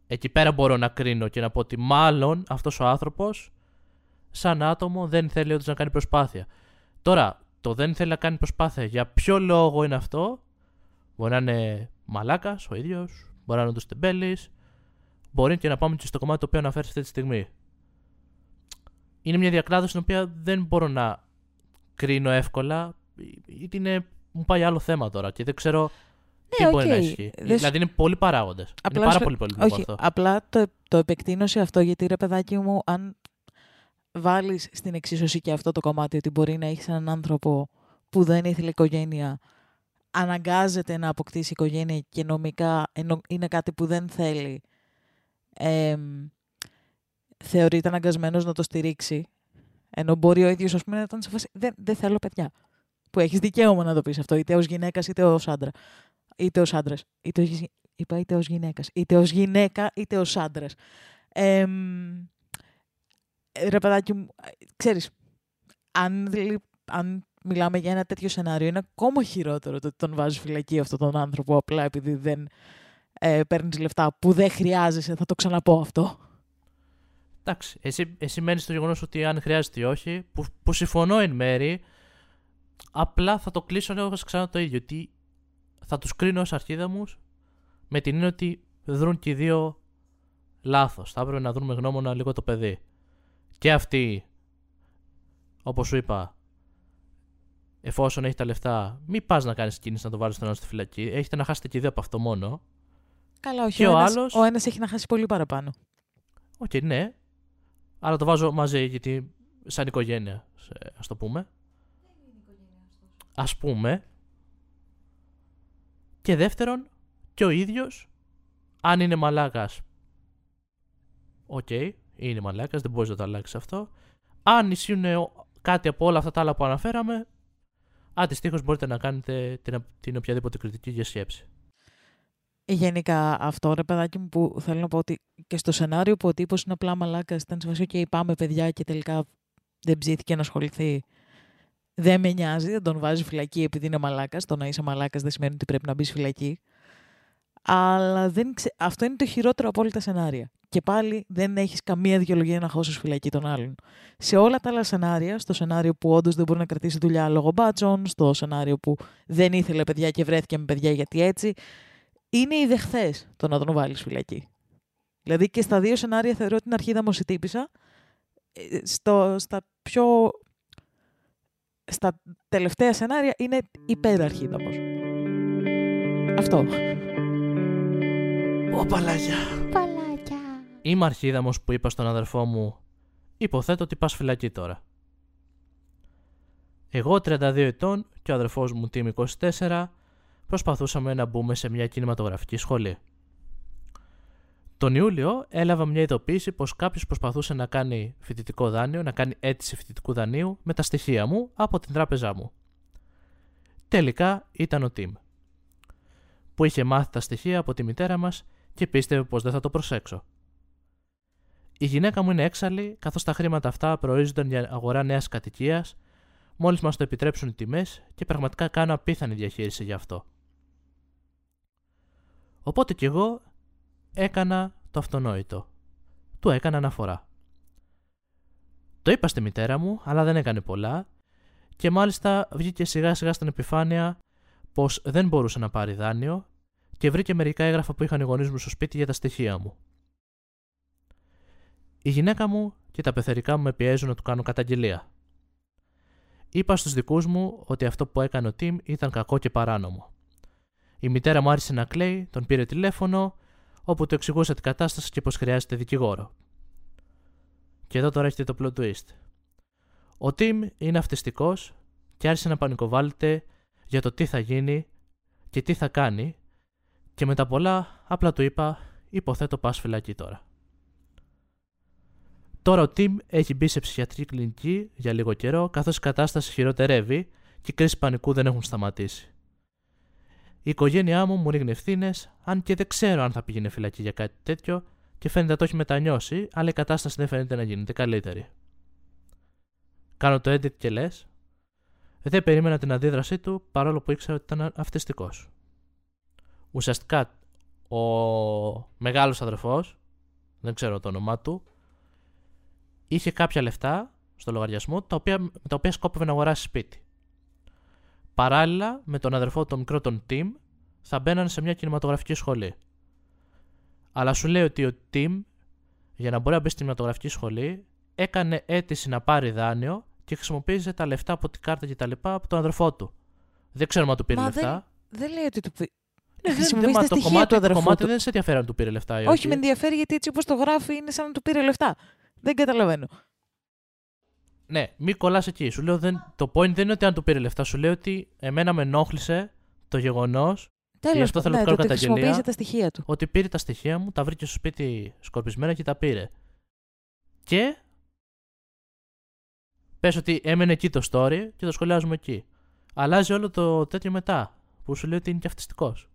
εκεί πέρα μπορώ να κρίνω και να πω ότι μάλλον αυτός ο άνθρωπος σαν άτομο δεν θέλει όντως να κάνει προσπάθεια. Τώρα, το δεν θέλει να κάνει προσπάθεια για ποιο λόγο είναι αυτό, μπορεί να είναι μαλάκας ο ίδιος, μπορεί να είναι όντως τεμπέλης, μπορεί και να πάμε και στο κομμάτι το οποίο αναφέρει αυτή τη στιγμή. Είναι μια διακλάδωση την οποία δεν μπορώ να κρίνω εύκολα, γιατί είναι, μου πάει άλλο θέμα τώρα και δεν ξέρω τι Ναι, μπορεί να οκ. ισχύει. Δεν Δηλαδή είναι πολλοί παράγοντες. Είναι Απλά πάρα σου- πολύ πολύ Όχι, αυτό. απλά το, το επεκτείνω σε αυτό γιατί ρε παιδάκι μου, αν βάλεις στην εξίσωση και αυτό το κομμάτι ότι μπορεί να έχεις έναν άνθρωπο που δεν ήθελε οικογένεια, αναγκάζεται να αποκτήσει οικογένεια και νομικά ενώ είναι κάτι που δεν θέλει, εμ, θεωρείται αναγκασμένος να το στηρίξει, ενώ μπορεί ο ίδιος ας πούμε να ήταν σε φάση δεν, δεν θέλω παιδιά. Που έχεις δικαίωμα να το πεις αυτό, είτε ως γυναίκας είτε ως άντρα. Είτε ως άντρας. Είτε ως, γυ- είπα είτε ως γυναίκας. Είτε ως γυναίκα είτε ως άντρας. Εμ, ε, ρε παιδάκι μου, ε, ξέρεις, αν, λι- αν μιλάμε για ένα τέτοιο σενάριο, είναι ακόμα χειρότερο το ότι τον βάζεις φυλακή αυτόν τον άνθρωπο απλά επειδή δεν ε, παίρνεις λεφτά που δεν χρειάζεσαι. Θα το ξαναπώ αυτό. Εντάξει, εσύ, εσύ μένεις στο γεγονός ότι αν χρειάζεται ή όχι, που, που συμφωνώ εν μέρη, απλά θα το κλείσω λέγοντας ξανά το ίδιο. Ότι θα τους κρίνω ως αρχίδαμους με την έννοια ότι δρούν και οι δύο λάθος. Θα έπρεπε να δουν με γνώμονα λίγο το παιδί. Και αυτοί, όπως σου είπα, εφόσον έχεις τα λεφτά, μην πας να κάνεις κίνηση να το βάλεις τον άλλο στη φυλακή. Έχετε να χάσετε και οι δύο από αυτό μόνο. Καλά, όχι. Και ο, ο ένας, άλλος- ο ένας έχει να χάσει πολύ παραπάνω. Οκ, ναι. Αλλά το βάζω μαζί γιατί σαν οικογένεια, σε- ας το πούμε. Ας πούμε. Και δεύτερον, και ο ίδιος, αν είναι μαλάκας, οκ, είναι μαλάκας, δεν μπορείς να το αλλάξεις αυτό. Αν ισχύουν ο- κάτι από όλα αυτά τα άλλα που αναφέραμε, αντιστοίχως μπορείτε να κάνετε την, την οποιαδήποτε κριτική για σκέψη. Γενικά αυτό ρε παιδάκι μου που θέλω να πω ότι και στο σενάριο που ο τύπος είναι απλά μαλάκας ήταν σε φάση και πάμε παιδιά και τελικά δεν ψήθηκε να ασχοληθεί. Δεν με νοιάζει, δεν τον βάζει φυλακή επειδή είναι μαλάκας. Το να είσαι μαλάκας δεν σημαίνει ότι πρέπει να μπεις φυλακή. Αλλά δεν ξε... αυτό είναι το χειρότερο από όλα τα σενάρια. Και πάλι δεν έχεις καμία δικαιολογία να χώσεις φυλακή των άλλων. Σε όλα τα άλλα σενάρια, στο σενάριο που όντως δεν μπορεί να κρατήσει δουλειά λόγω μπάτσων, στο σενάριο που δεν ήθελε παιδιά και βρέθηκε με παιδιά γιατί έτσι, είναι οι δεχθές το να τον βάλεις φυλακή. Δηλαδή και στα δύο σενάρια θεωρώ την αρχίδα μου τύπησα. Ε, Στο, στα πιο. Στα τελευταία σενάρια είναι υπεραρχίδαμος. Αυτό. Ω παλάγια. Παλάκια. Είμαι αρχίδαμος που είπα στον αδερφό μου Υποθέτω ότι πας φυλακή τώρα. Εγώ 32 ετών και ο αδερφός μου Τίμη 24 προσπαθούσαμε να μπούμε σε μια κινηματογραφική σχολή. Τον Ιούλιο έλαβα μια ειδοποίηση πως κάποιος προσπαθούσε να κάνει φοιτητικό δάνειο, να κάνει αίτηση φοιτητικού δανείου με τα στοιχεία μου από την τράπεζά μου. Τελικά ήταν ο Τιμ, που είχε μάθει τα στοιχεία από τη μητέρα μας και πίστευε πως δεν θα το προσέξω. Η γυναίκα μου είναι έξαλλη, καθώς τα χρήματα αυτά προορίζονταν για αγορά νέας κατοικίας, μόλις μας το επιτρέψουν οι τιμές και πραγματικά κάνω απίθανη διαχείριση γι' αυτό. Οπότε κι εγώ έκανα το αυτονόητο. Του έκανα αναφορά. Το είπα στη μητέρα μου, αλλά δεν έκανε πολλά και μάλιστα βγήκε σιγά σιγά στην επιφάνεια πως δεν μπορούσε να πάρει δάνειο και βρήκε μερικά έγγραφα που είχαν οι γονείς μου στο σπίτι για τα στοιχεία μου. Η γυναίκα μου και τα πεθερικά μου με πιέζουν να του κάνω καταγγελία. Είπα στους δικούς μου ότι αυτό που έκανε ο Τιμ ήταν κακό και παράνομο. Η μητέρα μου άρχισε να κλαίει, τον πήρε τηλέφωνο, όπου του εξηγούσα την κατάσταση και πως χρειάζεται δικηγόρο. Και εδώ τώρα έχετε το plot twist. Ο Τιμ είναι αυτιστικός και άρχισε να πανικοβάλλεται για το τι θα γίνει και τι θα κάνει και μετά πολλά απλά του είπα υποθέτω πας φυλακή τώρα. Τώρα ο Τιμ έχει μπει σε ψυχιατρική κλινική για λίγο καιρό καθώς η κατάσταση χειροτερεύει και οι κρίσεις πανικού δεν έχουν σταματήσει. Η οικογένειά μου μου ρίχνει ευθύνες, αν και δεν ξέρω αν θα πήγαινε φυλακή για κάτι τέτοιο και φαίνεται να το έχει μετανιώσει, αλλά η κατάσταση δεν φαίνεται να γίνεται καλύτερη. Κάνω το edit και λες. Δεν περίμενα την αντίδρασή του παρόλο που ήξερα ότι ήταν αυτιστικός. Ουσιαστικά ο μεγάλος αδερφός, δεν ξέρω το όνομά του, είχε κάποια λεφτά στο λογαριασμό τα οποία, με τα οποία σκόπευε να αγοράσει σπίτι. Παράλληλα με τον αδερφό του, μικρό τον Tim, θα μπαίνανε σε μια κινηματογραφική σχολή. Αλλά σου λέει ότι ο Tim, για να μπορεί να μπει στη κινηματογραφική σχολή, έκανε αίτηση να πάρει δάνειο και χρησιμοποίησε τα λεφτά από την κάρτα και τα λοιπά από τον αδερφό του. Δεν ξέρουμε αν του πήρε Μα λεφτά. Δεν, δεν λέει ότι του πήρε. Ναι, χρησιμοποιήσει μα τα το στοιχεία κομμάτι, του αδερφού κομμάτι του. δεν σε ενδιαφέρει αν του πήρε λεφτά ή όχι. Όχι, με ενδιαφέρει γιατί έτσι όπως το γράφει είναι σαν να του πήρε λεφτά. Δεν καταλαβαίνω. Ναι, μη κολλάς εκεί. Σου λέω, δεν, το point δεν είναι ότι αν του πήρε λεφτά. Σου λέω ότι εμένα με ενόχλησε το γεγονός Τέλος αυτό θέλω ναι, να κάνω το ότι καταγγελία. χρησιμοποίησε τα στοιχεία του. ότι πήρε τα στοιχεία μου, τα βρήκε στο σπίτι σκορπισμένα και τα πήρε. Και πες ότι έμενε εκεί το story και το σχολιάζουμε εκεί. Αλλάζει όλο το τέτοιο μετά, που σου λέει ότι είναι και αυτιστικός.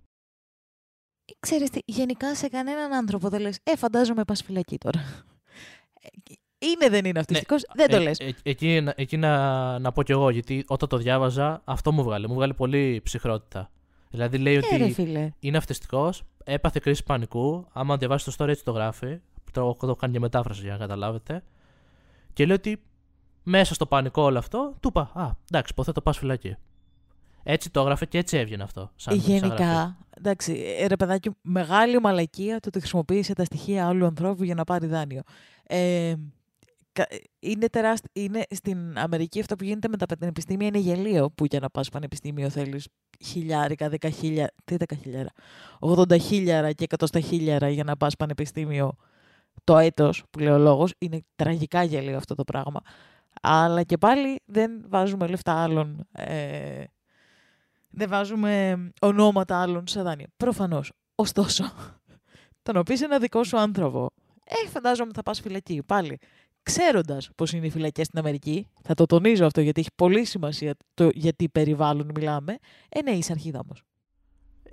Ξέρεις τι, γενικά σε κανέναν άνθρωπο δεν λες «Ε, φαντάζομαι πας φυλακή τώρα». Ε, Είναι δεν είναι αυτιστικός, δεν το Ε, λες. ε, εκεί να- εκεί να, να πω κι εγώ, γιατί όταν το διάβαζα, αυτό μου βγάλε. Μου βγάλε πολύ ψυχρότητα. Δηλαδή λέει Ε, ρε ότι φίλε. είναι αυτιστικός, έπαθε κρίση πανικού. Άμα διαβάσει το story, έτσι το γράφει. Το, το κάνει και μετάφραση για να καταλάβετε. Και λέει ότι μέσα στο πανικό όλο αυτό, του είπα: Α, εντάξει, υποθέτω πας φυλακή. Έτσι το έγραφε και έτσι έβγαινε αυτό. Σαν, σαν γραφή. Γενικά, εντάξει, ε, ρε παιδάκι, μου, μεγάλη μαλακία το ότι χρησιμοποίησε τα στοιχεία άλλου ανθρώπου για να πάρει δάνειο. Ε, κα- είναι τεράστι... είναι στην Αμερική αυτό που γίνεται με τα πανεπιστήμια είναι γελίο που για να πας πανεπιστήμιο θέλεις χιλιάρικα, δέκα χίλιαρα, τι δέκα χίλιαρα, 80 χίλιαρα και 100 χίλιαρα για να πας πανεπιστήμιο το έτος που λέει ο λόγος. Είναι τραγικά γελίο αυτό το πράγμα. Αλλά και πάλι δεν βάζουμε λεφτά άλλων ε, δεν βάζουμε ονόματα άλλων σε δάνεια. Προφανώς. Ωστόσο, το να πει ένα δικό σου άνθρωπο, ε, φαντάζομαι θα πας φυλακή πάλι. Ξέροντας πώς είναι οι φυλακές στην Αμερική, θα το τονίζω αυτό γιατί έχει πολύ σημασία το γιατί περιβάλλον μιλάμε, ε, ναι, είσαι αρχίδαμος.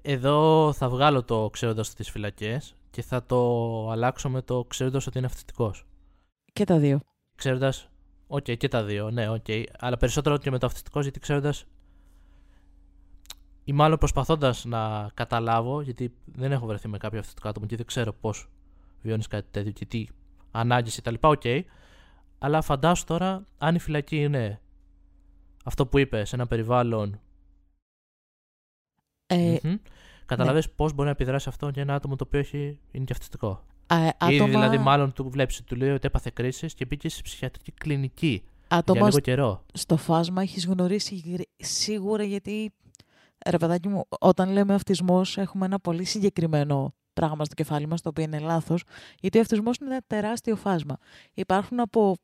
Εδώ θα βγάλω το ξέροντας τις φυλακές και θα το αλλάξω με το ξέροντας ότι είναι αυτιστικός. Και τα δύο. Ξέροντας. Οκ, και τα δύο, ναι, οκ. Αλλά περισσότερο και με το αυτιστικός, γιατί ξέροντας. ή μάλλον προσπαθώντας να καταλάβω, γιατί δεν έχω βρεθεί με κάποιο αυτιστικό άτομο και δεν ξέρω πώς βιώνεις κάτι τέτοιο και τι ανάγκες κτλ. Οκ. Αλλά φαντάσου τώρα αν η φυλακή είναι αυτό που είπες σε ένα περιβάλλον. Ε, μμμ, Καταλαβες πώς μπορεί να επιδράσει αυτό για ένα άτομο το οποίο έχει, είναι και αυτιστικό. α, Ή άτομα, δηλαδή, μάλλον του βλέπεις, του λέει ότι έπαθε κρίση και μπήκε σε ψυχιατρική κλινική για άτομα λίγο καιρό. στο φάσμα έχεις γνωρίσει γρ- σίγουρα γιατί, ρε παιδάκι μου, όταν λέμε αυτισμός έχουμε ένα πολύ συγκεκριμένο πράγμα στο κεφάλι μας, το οποίο είναι λάθος, γιατί ο αυτισμός είναι ένα τεράστιο φάσμα. Υπάρχουν από...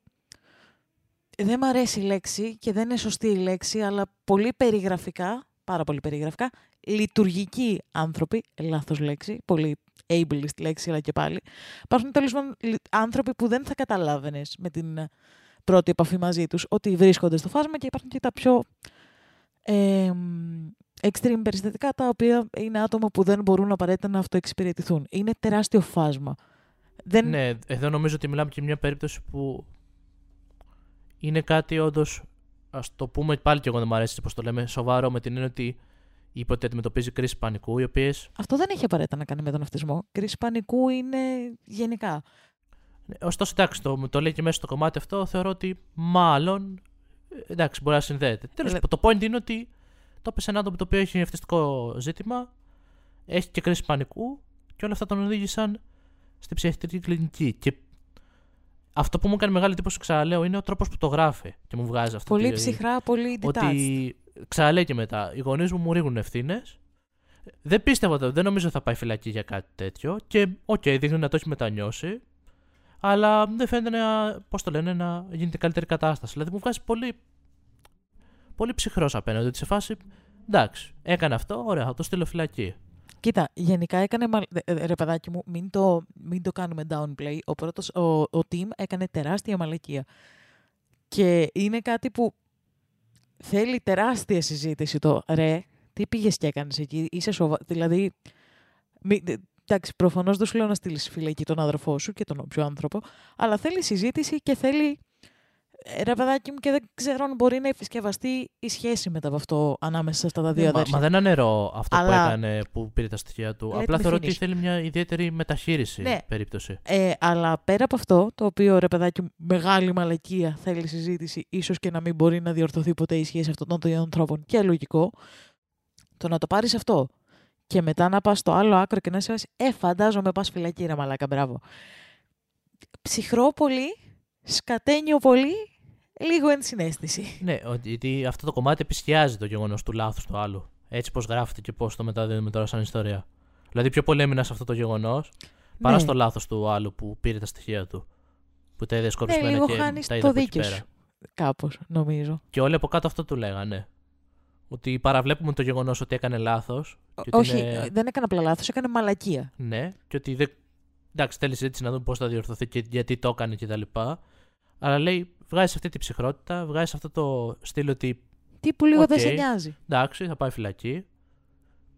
Δεν μ' αρέσει η λέξη και δεν είναι σωστή η λέξη, αλλά πολύ περιγραφικά, πάρα πολύ περιγραφικά, λειτουργικοί άνθρωποι, λάθος λέξη, πολύ ableist λέξη, αλλά και πάλι. Υπάρχουν τέλος πάντων λι- άνθρωποι που δεν θα καταλάβαινες με την ε, πρώτη επαφή μαζί τους ότι βρίσκονται στο φάσμα και υπάρχουν και τα πιο ε, extreme περιστατικά τα οποία είναι άτομα που δεν μπορούν απαραίτητα να αυτοεξυπηρετηθούν. Είναι τεράστιο φάσμα Δεν... Ναι, εδώ νομίζω ότι μιλάμε και μια περίπτωση που είναι κάτι όντως. Α το πούμε πάλι και εγώ δεν μου αρέσει πώς το λέμε. Σοβαρό με την έννοια ότι είπε ότι αντιμετωπίζει κρίση πανικού, οι οποίε. Αυτό δεν έχει απαραίτητα να κάνει με τον αυτισμό. Κρίση πανικού είναι γενικά. Ναι, ωστόσο, εντάξει, το, το λέει και μέσα στο κομμάτι αυτό, θεωρώ ότι μάλλον. ε, Εντάξει, μπορεί να συνδέεται. Τέλος Ε, πάντων, το point είναι ότι το έπεσε ένα άτομο το οποίο έχει αυτιστικό ζήτημα, έχει και κρίση πανικού και όλα αυτά τον οδήγησαν στην ψυχιατρική κλινική. Και αυτό που μου έκανε μεγάλη εντύπωση, ξαναλέω, είναι ο τρόπος που το γράφει και μου βγάζει αυτό. Πολύ το- ψυχρά, πολύ detached. ότι ξαναλέει και μετά, οι γονείς μου μου ρίχνουν ευθύνες. Δεν πίστευα, ότι- δεν νομίζω θα πάει φυλακή για κάτι τέτοιο. Και οκ, δείχνει να το έχει μετανιώσει. Αλλά δεν φαίνεται να, πώς το λένε, να γίνεται καλύτερη κατάσταση. Δηλαδή μου βγάζει πολύ, πολύ ψυχρός απέναντι. Ότι σε φάση, εντάξει, έκανε αυτό, ωραία, θα το στείλω φυλακή. Κοίτα, γενικά έκανε. μαλ- ε, ε, Ρε παιδάκι μου, μην το, μην το κάνουμε downplay. Ο, πρώτος, ο, ο team έκανε τεράστια μαλακία. Και είναι κάτι που θέλει τεράστια συζήτηση το ρε, τι πήγες και έκανες εκεί, είσαι σοβα... Δηλαδή, μη, ε, εντάξει, προφανώς δεν σου λέω να στείλεις φυλακή τον αδερφό σου και τον όποιο άνθρωπο, αλλά θέλει συζήτηση και θέλει. Ε, Ρε παιδάκι μου, και δεν ξέρω αν μπορεί να επισκευαστεί η σχέση μετά από αυτό ανάμεσα σε αυτά τα δύο Ναι, μα, αδέρφια. μα δεν ανερώ αυτό Αλλά- που έκανε που πήρε τα στοιχεία του. Let Απλά me θεωρώ ότι finish. θέλει μια ιδιαίτερη μεταχείριση Ναι. περίπτωση. Ε, αλλά πέρα από αυτό, το οποίο ρε παιδάκι μου, μεγάλη μαλακία θέλει συζήτηση, ίσως και να μην μπορεί να διορθωθεί ποτέ η σχέση αυτών των δύο ανθρώπων και λογικό, το να το πάρεις αυτό και μετά να πας στο άλλο άκρο και να σε Ε, φαντάζομαι πας φυλακή, ρε μαλάκα, μπράβο. Ψυχρό πολύ, σκατένιο πολύ, λίγο ενσυναίσθηση. Ναι, ότι γιατί αυτό το κομμάτι επισκιάζει το γεγονός του λάθους του άλλου. Έτσι πώς γράφεται και πώς το μεταδίδουμε τώρα σαν ιστορία. Δηλαδή, πιο πολύ έμεινα σε αυτό το γεγονός παρά Ναι. στο λάθος του άλλου που πήρε τα στοιχεία του. Που τα είδε σκορπισμένα Ναι, λίγο και χάνεις τα είδε το από εκεί δίκιο πέρα. σου. Κάπως, νομίζω. Και όλοι από κάτω αυτό του λέγανε. Ότι παραβλέπουμε το γεγονός ότι έκανε λάθος. Όχι, ε, δεν έκανε απλά λάθος, έκανε μαλακία. Ναι, και ότι δεν. Εντάξει, θέλεις έτσι να δούμε πώς θα διορθωθεί και γιατί το έκανε κτλ. Αλλά λέει, βγάζει αυτή τη ψυχρότητα, βγάζει αυτό το στυλ ότι Τι που λίγο δεν Οκ. σε νοιάζει. εντάξει, θα πάει φυλακή.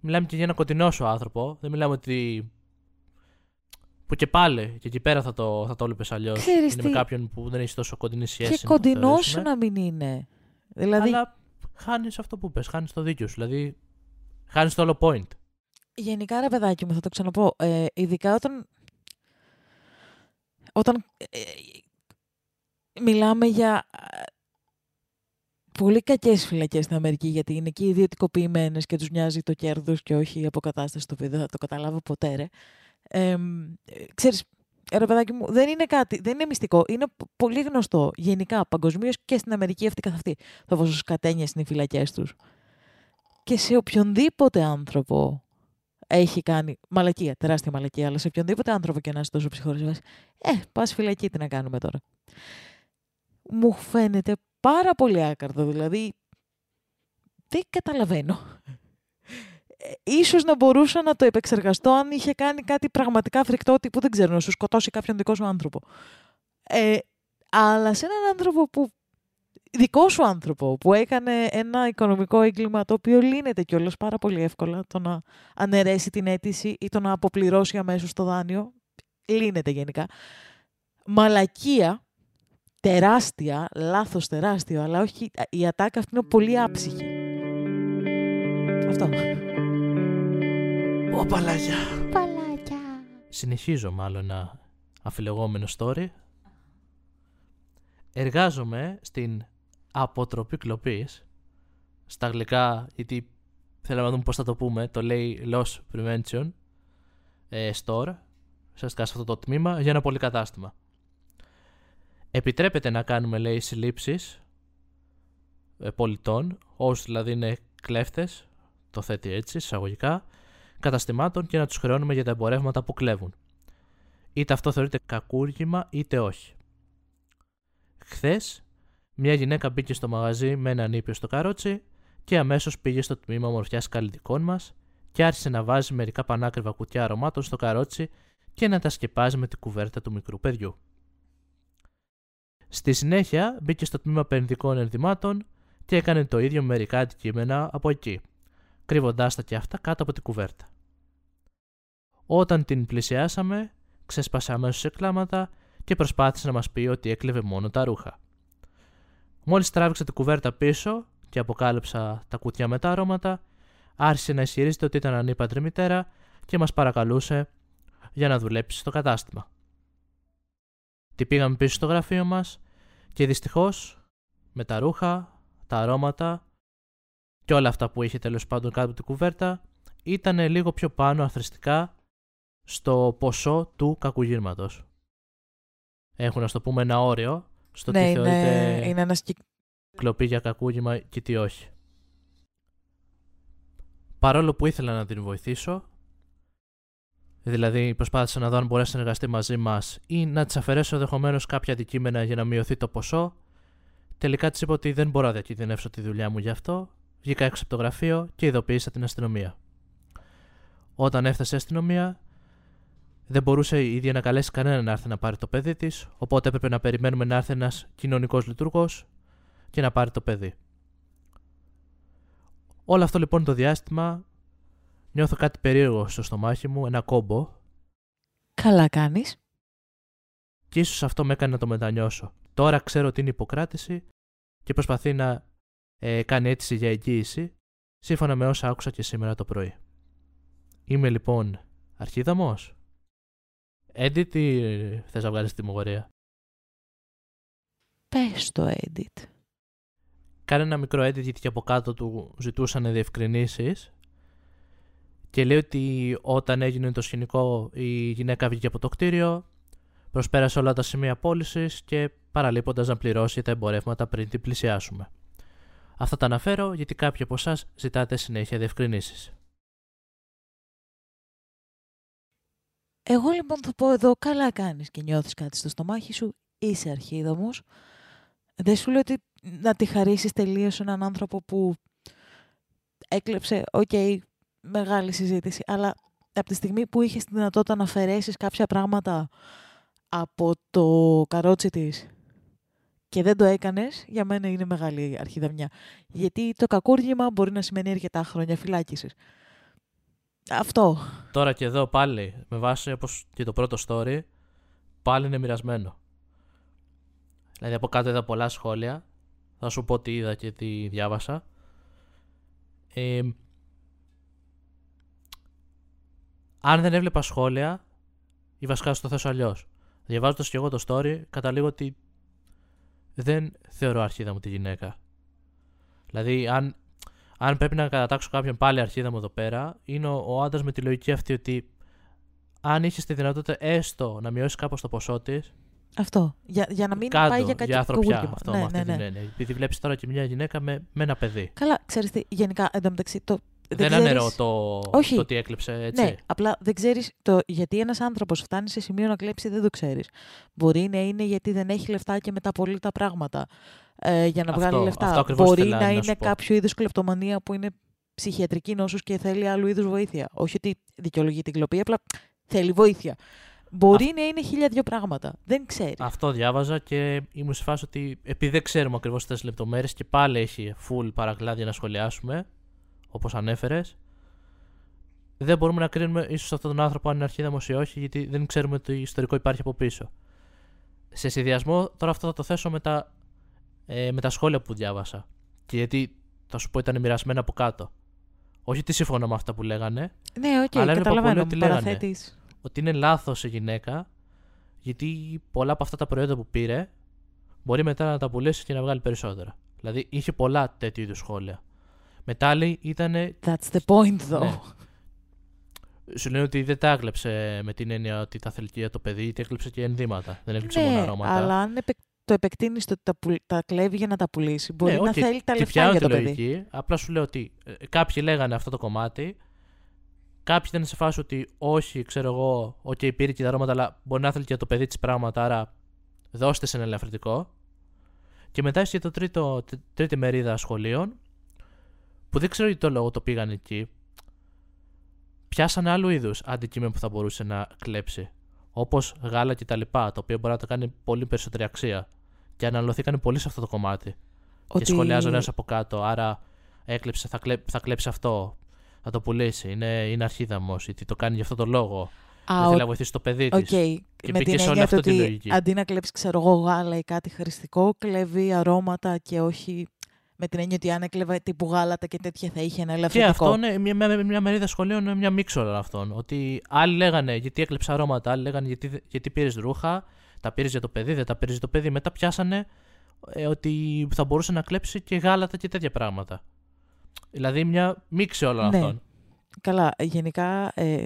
Μιλάμε και για ένα κοντινό σου άνθρωπο. Δεν μιλάμε ότι. που και πάλι και εκεί πέρα θα το, θα το έβλεπε αλλιώς. Ξέρεις Είναι τι; με κάποιον που δεν έχει τόσο κοντινή σχέση. Και να το κοντινός σου θεωρήσουμε. να μην είναι. Δηλαδή, Αλλά χάνεις αυτό που πες, χάνεις το δίκιο σου. Δηλαδή, χάνεις το όλο point. γενικά ρε παιδάκι μου, θα το ξαναπώ. Ε, ειδικά όταν. Όταν ε, μιλάμε για ε, πολύ κακές φυλακές στην Αμερική, γιατί είναι και ιδιωτικοποιημένες και τους νοιάζει το κέρδος και όχι η αποκατάσταση του βίντεο, θα το καταλάβω ποτέ ρε. Ε, μ, ε, ξέρεις, ρε παιδάκι μου, δεν είναι κάτι, δεν είναι μυστικό, είναι π- πολύ γνωστό γενικά παγκοσμίως και στην Αμερική αυτή καθ' αυτή, το πόσο σκατένιες είναι οι φυλακές τους. Και σε οποιονδήποτε άνθρωπο έχει κάνει μαλακία, τεράστια μαλακία, αλλά σε οποιονδήποτε άνθρωπο και να είσαι τόσο ψυχρός, λες, ε, πας φυλακή, τι να κάνουμε τώρα. Μου φαίνεται πάρα πολύ άκαρδο, δηλαδή δεν καταλαβαίνω. Ε, ίσως να μπορούσα να το επεξεργαστώ αν είχε κάνει κάτι πραγματικά φρικτό τύπου δεν ξέρω, να σου σκοτώσει κάποιον δικό σου άνθρωπο. Ε, αλλά σε έναν άνθρωπο που δικό σου άνθρωπο που έκανε ένα οικονομικό έγκλημα το οποίο λύνεται κιόλας πάρα πολύ εύκολα το να αναιρέσει την αίτηση ή το να αποπληρώσει αμέσως το δάνειο λύνεται γενικά μαλακία τεράστια, λάθος τεράστιο αλλά όχι, η ατάκα αυτή είναι πολύ άψυχη αυτό Ω παλάκια. Παλάκια Συνεχίζω μάλλον ένα αφιλεγόμενο story. Εργάζομαι στην αποτροπή κλοπής. Στα αγγλικά, γιατί θέλω να δούμε πώς θα το πούμε, το λέει Loss Prevention ε, Store, ουσιαστικά σε αυτό το τμήμα, για ένα πολυκατάστημα. Επιτρέπεται να κάνουμε, λέει, συλλήψεις ε, πολιτών, όσους δηλαδή είναι κλέφτες, το θέτει έτσι, εισαγωγικά, καταστημάτων και να τους χρεώνουμε για τα εμπορεύματα που κλέβουν. Είτε αυτό θεωρείται κακούργημα είτε όχι. Χθες, μια γυναίκα μπήκε στο μαγαζί με έναν ήπιο στο καρότσι και αμέσως πήγε στο τμήμα μορφιά καλλιτικών μας και άρχισε να βάζει μερικά πανάκριβα κουτιά αρωμάτων στο καρότσι και να τα σκεπάζει με την κουβέρτα του μικρού παιδιού. Στη συνέχεια μπήκε στο τμήμα επενδυτικών ενδυμάτων και έκανε το ίδιο με μερικά αντικείμενα από εκεί, κρύβοντάς τα και αυτά κάτω από την κουβέρτα. Όταν την πλησιάσαμε, ξέσπασε αμέσως σε κλάματα και προσπάθησε να μας πει ότι έκλεβε μόνο τα ρούχα. Μόλις τράβηξα την κουβέρτα πίσω και αποκάλυψα τα κουτιά με τα αρώματα, άρχισε να ισχυρίζεται ότι ήταν ανήπαντρη μητέρα και μας παρακαλούσε για να δουλέψει στο κατάστημα. Τη πήγαμε πίσω στο γραφείο μας και δυστυχώς με τα ρούχα, τα αρώματα και όλα αυτά που είχε τέλος πάντων κάτω από την κουβέρτα ήταν λίγο πιο πάνω αθρηστικά στο ποσό του κακουγύρματος. Έχουν, να το πούμε, ένα όριο στο ναι, τι είναι, θεωρείται είναι ένας κυ- κλοπή για κακούγημα και τι όχι. Παρόλο που ήθελα να την βοηθήσω, δηλαδή προσπάθησα να δω αν μπορέσει να συνεργαστεί μαζί μας ή να της αφαιρέσω ενδεχομένως κάποια αντικείμενα για να μειωθεί το ποσό, τελικά της είπα ότι δεν μπορώ να διακινδυνεύσω τη δουλειά μου γι' αυτό, βγήκα έξω από το γραφείο και ειδοποίησα την αστυνομία. Όταν έφτασε η αστυνομία, δεν μπορούσε η ίδια να καλέσει κανέναν να έρθει να πάρει το παιδί της, οπότε έπρεπε να περιμένουμε να έρθει ένας κοινωνικός λειτουργός και να πάρει το παιδί. Όλο αυτό λοιπόν το διάστημα νιώθω κάτι περίεργο στο στομάχι μου, ένα κόμπο, Καλά κάνεις. και ίσως αυτό με έκανε να το μετανιώσω. Τώρα ξέρω ότι είναι υποκράτηση και προσπαθεί να ε, κάνει αίτηση για εγγύηση, σύμφωνα με όσα άκουσα και σήμερα το πρωί. Είμαι λοιπόν αρχίδαμος; Έντι, τι θες να βγάλεις στη τιμωρία. Πες το edit. Κάνε ένα μικρό edit γιατί και από κάτω του ζητούσαν διευκρινήσεις και λέει ότι όταν έγινε το σκηνικό η γυναίκα βγήκε από το κτίριο, προσπέρασε όλα τα σημεία πώλησης και παραλείποντας να πληρώσει τα εμπορεύματα πριν την πλησιάσουμε. Αυτά τα αναφέρω γιατί κάποιοι από εσάς ζητάτε συνέχεια διευκρινήσεις. Εγώ λοιπόν θα πω εδώ, καλά κάνεις και νιώθεις κάτι στο στομάχι σου, είσαι αρχίδαμος. Δεν σου λέω ότι να τη χαρίσεις τελείως έναν άνθρωπο που έκλεψε, οκ, μεγάλη συζήτηση, αλλά από τη στιγμή που είχες τη δυνατότητα να αφαιρέσεις κάποια πράγματα από το καρότσι της και δεν το έκανες, για μένα είναι μεγάλη αρχιδαμιά. Γιατί το κακούργημα μπορεί να σημαίνει αρκετά χρόνια φυλάκισης. Αυτό. Τώρα και εδώ πάλι, με βάση όπως και το πρώτο story, πάλι είναι μοιρασμένο. Δηλαδή από κάτω είδα πολλά σχόλια. Θα σου πω τι είδα και τι διάβασα. Ε, αν δεν έβλεπα σχόλια, ή βασικά στο θέσω αλλιώς. Διαβάζοντας και εγώ το story, καταλήγω ότι δεν θεωρώ αρχίδα μου τη γυναίκα. Δηλαδή, αν, αν πρέπει να κατατάξω κάποιον πάλι αρχίδα μου εδώ πέρα, είναι ο, ο άντρας με τη λογική αυτή ότι αν είχες τη δυνατότητα έστω να μειώσεις κάπως το ποσό της, Αυτό. Για, για να μην κάτω πάει για κάτι για ανθρωπιά. κακούργημα. Αυτό Ναι, με αυτή ναι, την ναι. έννοια. Επειδή βλέπεις τώρα και μια γυναίκα με, με ένα παιδί. Καλά, ξέρεις τι, γενικά, εντωμεταξύ, το, Δεν, δεν αναιρώ ξέρεις- το, Όχι. το ότι έκλεψε έτσι. Ναι, απλά δεν ξέρεις το γιατί ένας άνθρωπος φτάνει σε σημείο να κλέψει, δεν το ξέρεις. Μπορεί να είναι γιατί δεν έχει λεφτά και μεταπολεί τα πράγματα ε, για να Αυτό- βγάλει λεφτά. αυτό ακριβώς Μπορεί ήθελα να να είναι σου πω. κάποιο είδους κλεπτομανία που είναι ψυχιατρική νόσος και θέλει άλλου είδους βοήθεια. Όχι ότι δικαιολογεί την κλοπή, απλά θέλει βοήθεια. Μπορεί να είναι χίλια δυο πράγματα. Δεν ξέρεις. Αυτό διάβαζα και ήμουν σε φάση ότι επειδή δεν ξέρουμε ακριβώς τις λεπτομέρειες και πάλι έχει full παρακλάδια να σχολιάσουμε, όπως ανέφερες, δεν μπορούμε να κρίνουμε ίσως αυτόν τον άνθρωπο αν είναι αρχίδαμος ή όχι, γιατί δεν ξέρουμε το ιστορικό υπάρχει από πίσω. Σε συνδυασμό, τώρα αυτό θα το θέσω με τα, ε, με τα σχόλια που διάβασα. Και γιατί θα σου πω ήταν μοιρασμένα από κάτω. Όχι ότι σύμφωνα με αυτά που λέγανε, ναι, οκ, αλλά έβλεπα καταλαβαίνω. πολύ ότι μου λέγανε. παραθέτεις. ότι είναι λάθος η γυναίκα, γιατί πολλά από αυτά τα προϊόντα που πήρε μπορεί μετά να τα πουλήσει και να βγάλει περισσότερα. Δηλαδή είχε πολλά τέτοιου είδους σχόλια. Μετά λέει ήταν. That's the point, though. Ναι. Σου λένε ότι δεν τα έκλεψε με την έννοια ότι τα θέλει και για το παιδί, γιατί έκλεψε και ενδύματα. Δεν έκλεψε μόνο Ναι, αρώματα. αλλά αν επεκ- το επεκτείνεις το ότι τα, πουλ- τα κλέβει για να τα πουλήσει, μπορεί Ναι, να οκ, θέλει τα τη λεφτά πιάνω για τη το παιδί. λογική. Απλά σου λέω ότι ε, κάποιοι λέγανε αυτό το κομμάτι. Κάποιοι ήταν σε φάση ότι όχι, ξέρω εγώ, οκ, πήρε και τα αρώματα, αλλά μπορεί να θέλει και για το παιδί της πράγματα, άρα δώστε της ένα ελαφρυντικό. Και μετά είσαι το τρίτο, τ- τρίτη μερίδα σχολίων, που δεν ξέρω για το λόγο το πήγαν εκεί. Πιάσανε άλλου είδους αντικείμενο που θα μπορούσε να κλέψει. Όπως γάλα και τα λοιπά, το οποίο μπορεί να το κάνει πολύ περισσότερη αξία. Και αναλωθήκαν πολύ σε αυτό το κομμάτι. Ότι... Και σχολιάζω ένας από κάτω. Άρα έκλεψε, θα, κλέ, θα κλέψει αυτό. Θα το πουλήσει. Είναι, είναι αρχίδαμος. Γιατί το κάνει για αυτό το λόγο. Α, δεν θέλει ο- να βοηθήσει το παιδί Οκ. της. Και με μπήκε την σε όλη έννοια αυτή του τη ότι λογική. αντί να κλέψει, ξέρω εγώ, γάλα ή κάτι χρηστικό, κλέβει αρώματα και όχι. Με την έννοια ότι αν έκλεβε τύπου γάλατα και τέτοια θα είχε ένα Και ελαφρυντικό. αυτό είναι μια, μια, μια μερίδα σχολείων, είναι μια μίξ όλων αυτών. Ότι άλλοι λέγανε γιατί έκλεψε αρώματα, άλλοι λέγανε γιατί, γιατί πήρες ρούχα, τα πήρες για το παιδί, δεν τα πήρες για το παιδί. Μετά πιάσανε ε, ότι θα μπορούσε να κλέψει και γάλατα και τέτοια πράγματα. Δηλαδή μια μίξη όλων Ναι. αυτών. Καλά, γενικά ε,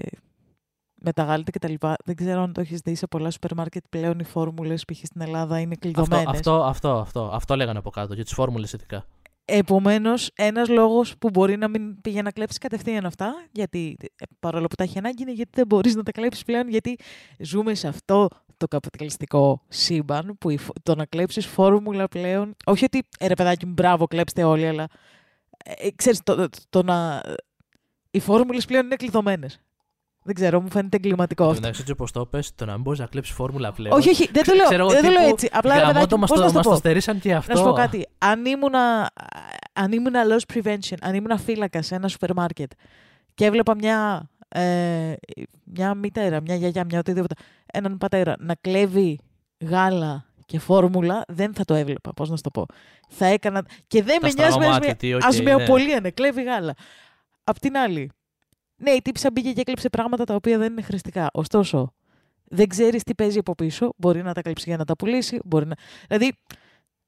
με τα γάλατα και τα λοιπά, δεν ξέρω αν το έχεις δει σε πολλά σούπερ μάρκετ πλέον οι φόρμουλες π.χ. στην Ελλάδα είναι Αυτό, κλειδωμένες. αυτό, αυτό, αυτό, αυτό λέγανε από κάτω, για τις φόρμουλες ειδικά. Επομένως, ένας λόγος που μπορεί να μην πήγε να κλέψει κατευθείαν αυτά, γιατί ε, παρόλο που τα έχει ανάγκη, είναι γιατί δεν μπορείς να τα κλέψεις πλέον, γιατί ζούμε σε αυτό το καπιταλιστικό σύμπαν που η φο- το να κλέψεις φόρμουλα πλέον. Όχι ότι ε, ρε παιδάκι μου, μπράβο, κλέψτε όλοι, αλλά ε, ε, ξέρεις, το, το, το να. Οι φόρμουλες πλέον είναι κλειδωμένες. Δεν ξέρω, μου φαίνεται εγκληματικό αυτό. Εντάξει, έτσι όπως το πες, το να μην μπορείς να κλέψεις φόρμουλα πλέον. Όχι, όχι, δεν το λέω, Ξέρω εγώ δεν το λέω τύπου, έτσι. Απλά ρε Γαμώτο, παιδάκι, μου, μας πώς το, να σου μας το το πω; στερήσαν και αυτό. Να σου πω κάτι. Αν ήμουνα, αν ήμουνα loss prevention, αν ήμουνα φύλακας σε ένα σούπερ μάρκετ και έβλεπα μια, ε, μια μητέρα, μια γιαγιά, μια οτιδήποτε, έναν πατέρα να κλέβει γάλα και φόρμουλα, δεν θα το έβλεπα. Πώς να σου το πω. Θα έκανα. Και δεν Τα με νοιάζει στραβά μάτια, με τι, οκ, ας με ναι. απολύανε, κλέβει γάλα. Απ' την άλλη, ναι, η τύπισσα μπήκε και έκλεψε πράγματα τα οποία δεν είναι χρηστικά. Ωστόσο, δεν ξέρεις τι παίζει από πίσω. Μπορεί να τα κλέψει για να τα πουλήσει. Μπορεί να... Δηλαδή,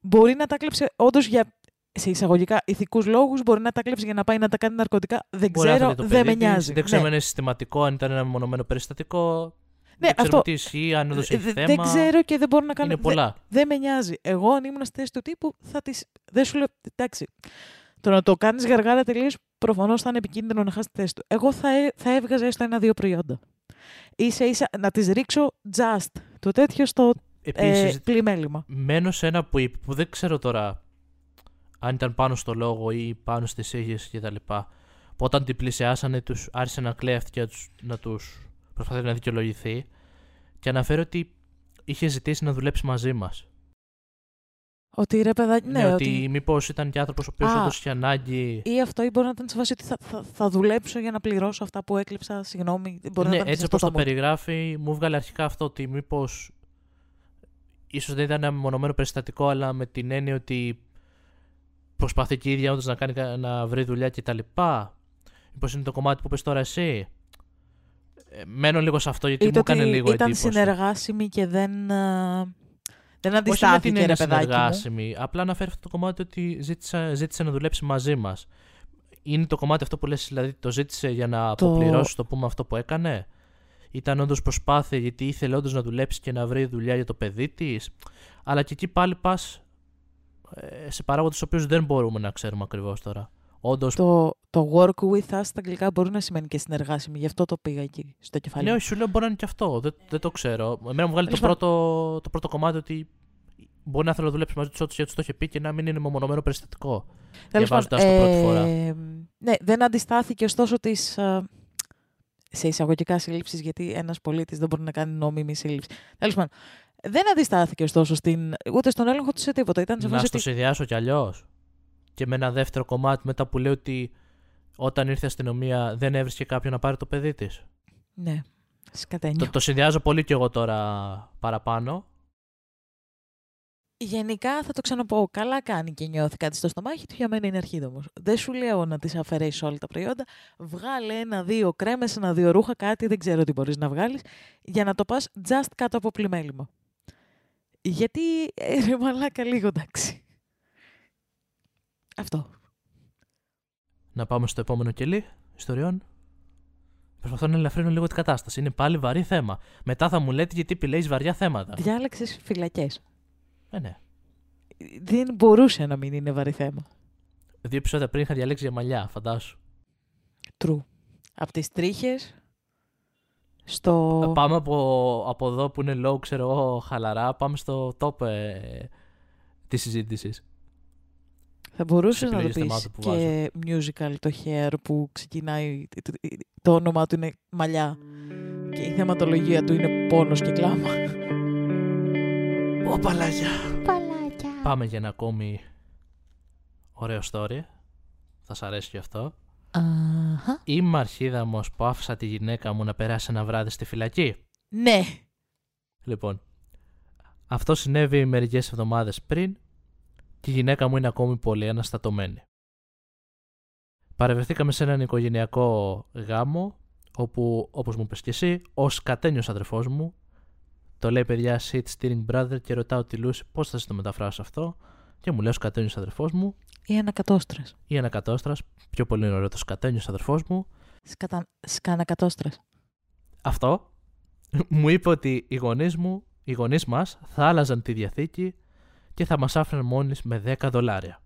μπορεί να τα κλέψει όντως για σε εισαγωγικά ηθικούς λόγους, μπορεί να τα κλέψει για να πάει να τα κάνει ναρκωτικά. Δεν Μπορεί να ξέρω, θέλει το δεν παιδί με της, νοιάζει. Δεν ξέρουμε ναι. αν είναι συστηματικό, αν ήταν ένα μονομένο περιστατικό. Ναι, δεν ξέρουμε αυτό- τι ισχύει, αν όντως έχει Δε- θέμα. δεν ξέρω και δεν μπορώ να κάνω. Είναι δεν- πολλά. Δεν με νοιάζει. Εγώ, αν ήμουν στη θέση του τύπου, θα τις... Δεν σου λέω. Εντάξει. Το να το κάνεις γαργάρα τελείως, προφανώς θα είναι επικίνδυνο να χάσει τη θέση του. Εγώ θα, έ- θα έβγαζα έστω ένα-δύο προϊόντα. σα ίσα να τις ρίξω just το τέτοιο στο ε, Επίση, πλημέλημα. μένω σε ένα που είπε, που δεν ξέρω τώρα αν ήταν πάνω στο λόγο ή πάνω στις ίδιες κτλ. Που όταν την πλησιάσανε, τους άρχισε να κλαίει αυτή και να τους- να τους προσπαθεί να δικαιολογηθεί. Και αναφέρει ότι είχε ζητήσει να δουλέψει μαζί μας. Ότι ρε παιδάκι, ναι, Ναι, ότι... ότι μήπως ήταν και άνθρωπος ο οποίος Α. όντως είχε ανάγκη. Ή αυτό, ή μπορεί να ήταν σε φάση ότι θα, θα, θα δουλέψω για να πληρώσω αυτά που έκλειψα. Συγγνώμη, μπορεί ναι, να ήταν έτσι σε όπως αυτό το το mood. περιγράφει, μου βγάλε αρχικά αυτό ότι μήπως. ίσως δεν ήταν ένα μονομένο περιστατικό, αλλά με την έννοια ότι προσπαθεί και η ίδια όντως να, κάνει, κα- να βρει δουλειά κτλ. Μήπως είναι το κομμάτι που πες τώρα εσύ. Ε, μένω λίγο σε αυτό γιατί Ή μου το ότι έκανε λίγο ήταν εντύπωση. συνεργάσιμη και δεν, α, δεν Όχι με την αντιστάθηκε, έννοια ρε παιδάκι μου. συνεργάσιμη. Απλά αναφέρει αυτό το κομμάτι ότι ζήτησε, ζήτησε να δουλέψει μαζί μας. Είναι το κομμάτι αυτό που λες, δηλαδή το ζήτησε για να Το- αποπληρώσει το πούμε αυτό που έκανε; Ήταν όντως προσπάθεια γιατί ήθελε όντως να δουλέψει και να βρει δουλειά για το παιδί της; Αλλά και εκεί πάλι πας σε παράγοντες του οποίους δεν μπορούμε να ξέρουμε ακριβώς τώρα. Όντως. Το, το work with us στα αγγλικά μπορεί να σημαίνει και συνεργάσιμη. Γι' αυτό το πήγα εκεί στο κεφάλι. Ναι, μου. όχι, σου λέω μπορεί να είναι και αυτό. Δεν, δεν το ξέρω. Εμένα μου βγάλει το Τέλος πρώτο, το πρώτο κομμάτι ότι μπορεί να θέλω να δουλέψει μαζί τους όντω γιατί τους το είχε πει και να μην είναι μεμονωμένο περιστατικό. Τέλος διαβάζοντας πάντων, το πρώτη φορά. ε, Ναι, δεν αντιστάθηκε ωστόσο της. σε εισαγωγικά σύλληψη, γιατί ένας πολίτης δεν μπορεί να κάνει νόμιμη σύλληψη. Τέλος πάντων, δεν αντιστάθηκε ωστόσο στην, ούτε στον έλεγχο του σε τίποτα. Ήταν σε Να φάση στο ότι. συνδυάσω κι αλλιώς. Και με ένα δεύτερο κομμάτι μετά που λέει ότι όταν ήρθε η αστυνομία δεν έβρισκε κάποιον να πάρει το παιδί της. Ναι, σκατένιο. Το, το συνδυάζω πολύ κι εγώ τώρα παραπάνω. Γενικά θα το ξαναπώ. Καλά κάνει και νιώθει κάτι στο στομάχι του. Για μένα είναι αρχίδομος. Δεν σου λέω να τη αφαιρέσεις όλα τα προϊόντα. Βγάλε ένα-δύο κρέμες, ένα-δύο ρούχα, κάτι δεν ξέρω τι μπορείς να βγάλεις, για να το πας just κάτω από πλημέλημα. Γιατί ε, ρε μαλάκα λίγο εντάξει. Αυτό. Να πάμε στο επόμενο κελί ιστοριών. Προσπαθώ να ελαφρύνω λίγο την κατάσταση. Είναι πάλι βαρύ θέμα. Μετά θα μου λέτε γιατί επιλέγει βαριά θέματα. Διάλεξες φυλακές. Ε, ναι. Δεν μπορούσε να μην είναι βαρύ θέμα. Δύο επεισόδια πριν είχα διαλέξει για μαλλιά, φαντάσου. True. Από τις τρίχες στο. Ε, Πάμε από, από εδώ που είναι low, ξέρω εγώ, χαλαρά, πάμε στο top ε, της συζήτησης. Θα μπορούσες Στις να το επιλογές πεις θεμάτων που και musical το hair που ξεκινάει, το, το όνομά του είναι μαλλιά και η θεματολογία του είναι πόνος και κλάμα. Ω, παλάκια. Παλάκια. Πάμε για ένα ακόμη ωραίο story. Θα σ' αρέσει και αυτό. Αχα. Είμαι αρχίδαμος που άφησα τη γυναίκα μου να περάσει ένα βράδυ στη φυλακή. Ναι. Λοιπόν, αυτό συνέβη μερικές εβδομάδες πριν και η γυναίκα μου είναι ακόμη πολύ αναστατωμένη. Παρευρεθήκαμε σε έναν οικογενειακό γάμο όπου, όπως μου είπες και εσύ, ο σκατένιος αδερφός μου το λέει παιδιά sit steering brother και ρωτάω τη Λούση πώς θα το μεταφράσω αυτό; Και μου λέει ο σκατένιος αδερφός μου Ή ανακατόστρας. ή ανακατόστρας, πιο πολύ είναι ωραίο το σκατένιος αδερφός μου Σκατα... Σκανακατόστρας. αυτό μου είπε ότι οι γονείς μου, οι γονείς μας θα άλλαζαν τη διαθήκη και θα μας άφηναν μόνοι με 10 δολάρια.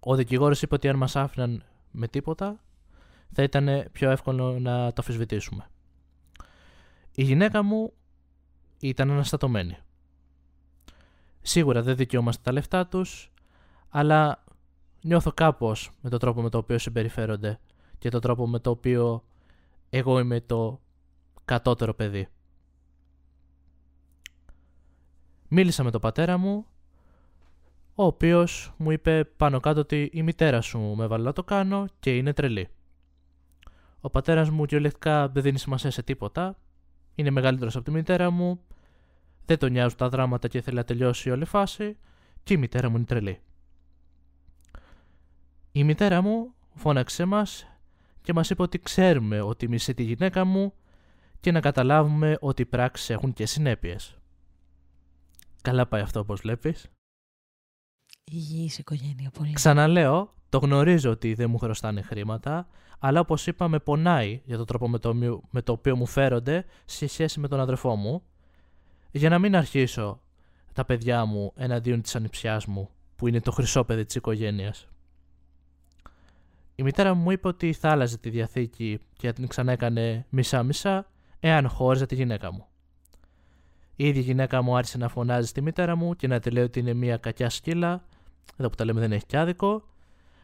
Ο δικηγόρος είπε ότι αν μας άφηναν με τίποτα θα ήταν πιο εύκολο να το αφισβητήσουμε. Η γυναίκα μου ήταν αναστατωμένη. Σίγουρα δεν δικαιούμαστε τα λεφτά τους, αλλά νιώθω κάπως με τον τρόπο με το οποίο συμπεριφέρονται και τον τρόπο με το οποίο εγώ είμαι το κατώτερο παιδί. Μίλησα με τον πατέρα μου, ο οποίος μου είπε πάνω κάτω ότι η μητέρα σου με βάλε να το κάνω και είναι τρελή. Ο πατέρας μου κυριολεκτικά δεν δίνει σημασία σε τίποτα, είναι μεγαλύτερος από τη μητέρα μου, δεν τον νοιάζουν τα δράματα και θέλει να τελειώσει όλη η φάση και η μητέρα μου είναι τρελή. Η μητέρα μου φώναξε μας και μας είπε ότι ξέρουμε ότι μισεί τη γυναίκα μου και να καταλάβουμε ότι οι πράξεις έχουν και συνέπειες. Καλά πάει αυτό όπως βλέπεις. Υγιής οικογένεια πολύ. Ξαναλέω, το γνωρίζω ότι δεν μου χρωστάνε χρήματα, αλλά όπως είπα με πονάει για τον τρόπο με το, οποίο- με το οποίο μου φέρονται σε σχέση με τον αδερφό μου, για να μην αρχίσω τα παιδιά μου εναντίον της ανιψιάς μου, που είναι το χρυσό παιδί της οικογένειας. Η μητέρα μου είπε ότι θα άλλαζε τη διαθήκη και θα την ξανά έκανε μισά-μισά, εάν χώριζε τη γυναίκα μου. Η ίδια γυναίκα μου άρχισε να φωνάζει στη μητέρα μου και να τη λέει ότι είναι μια κακιά σκύλα, εδώ που τα λέμε δεν έχει κι άδικο,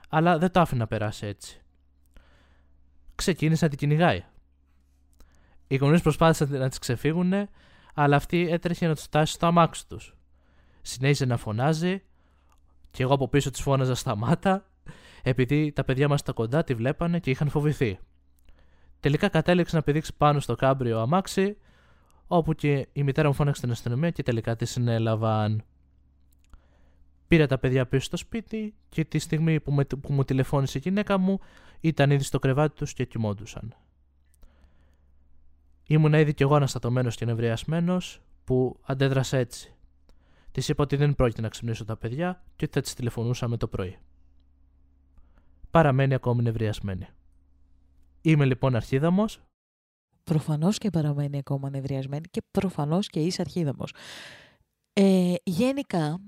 αλλά δεν το άφηνε να περάσει έτσι. Ξεκίνησε να την κυνηγάει. Οι γονείς προσπάθησαν να τη ξεφύγουν, αλλά αυτή έτρεχε να τους φτάσει στο αμάξι τους. Συνέχιζε να φωνάζει, και εγώ από πίσω της φώναζα σταμάτα, επειδή τα παιδιά μας στα κοντά τη βλέπανε και είχαν φοβηθεί. Τελικά κατέληξε να πηδήξει πάνω στο κάμπριο αμάξι, όπου και η μητέρα μου φώναξε την αστυνομία και τελικά τη συνέλαβαν. Πήρα τα παιδιά πίσω στο σπίτι και τη στιγμή που, με, που μου τηλεφώνησε η γυναίκα μου ήταν ήδη στο κρεβάτι τους και κοιμόντουσαν. Ήμουν ήδη κι εγώ αναστατωμένος και νευριασμένος που αντέδρασα έτσι. Της είπα ότι δεν πρόκειται να ξυπνήσω τα παιδιά και ότι θα τις τηλεφωνούσαμε το πρωί. Παραμένει ακόμη νευριασμένη. Είμαι λοιπόν αρχίδαμος Προφανώς και παραμένει ακόμα νευριασμένη και προφανώς και είσαι αρχίδαμος. Ε, γενικά,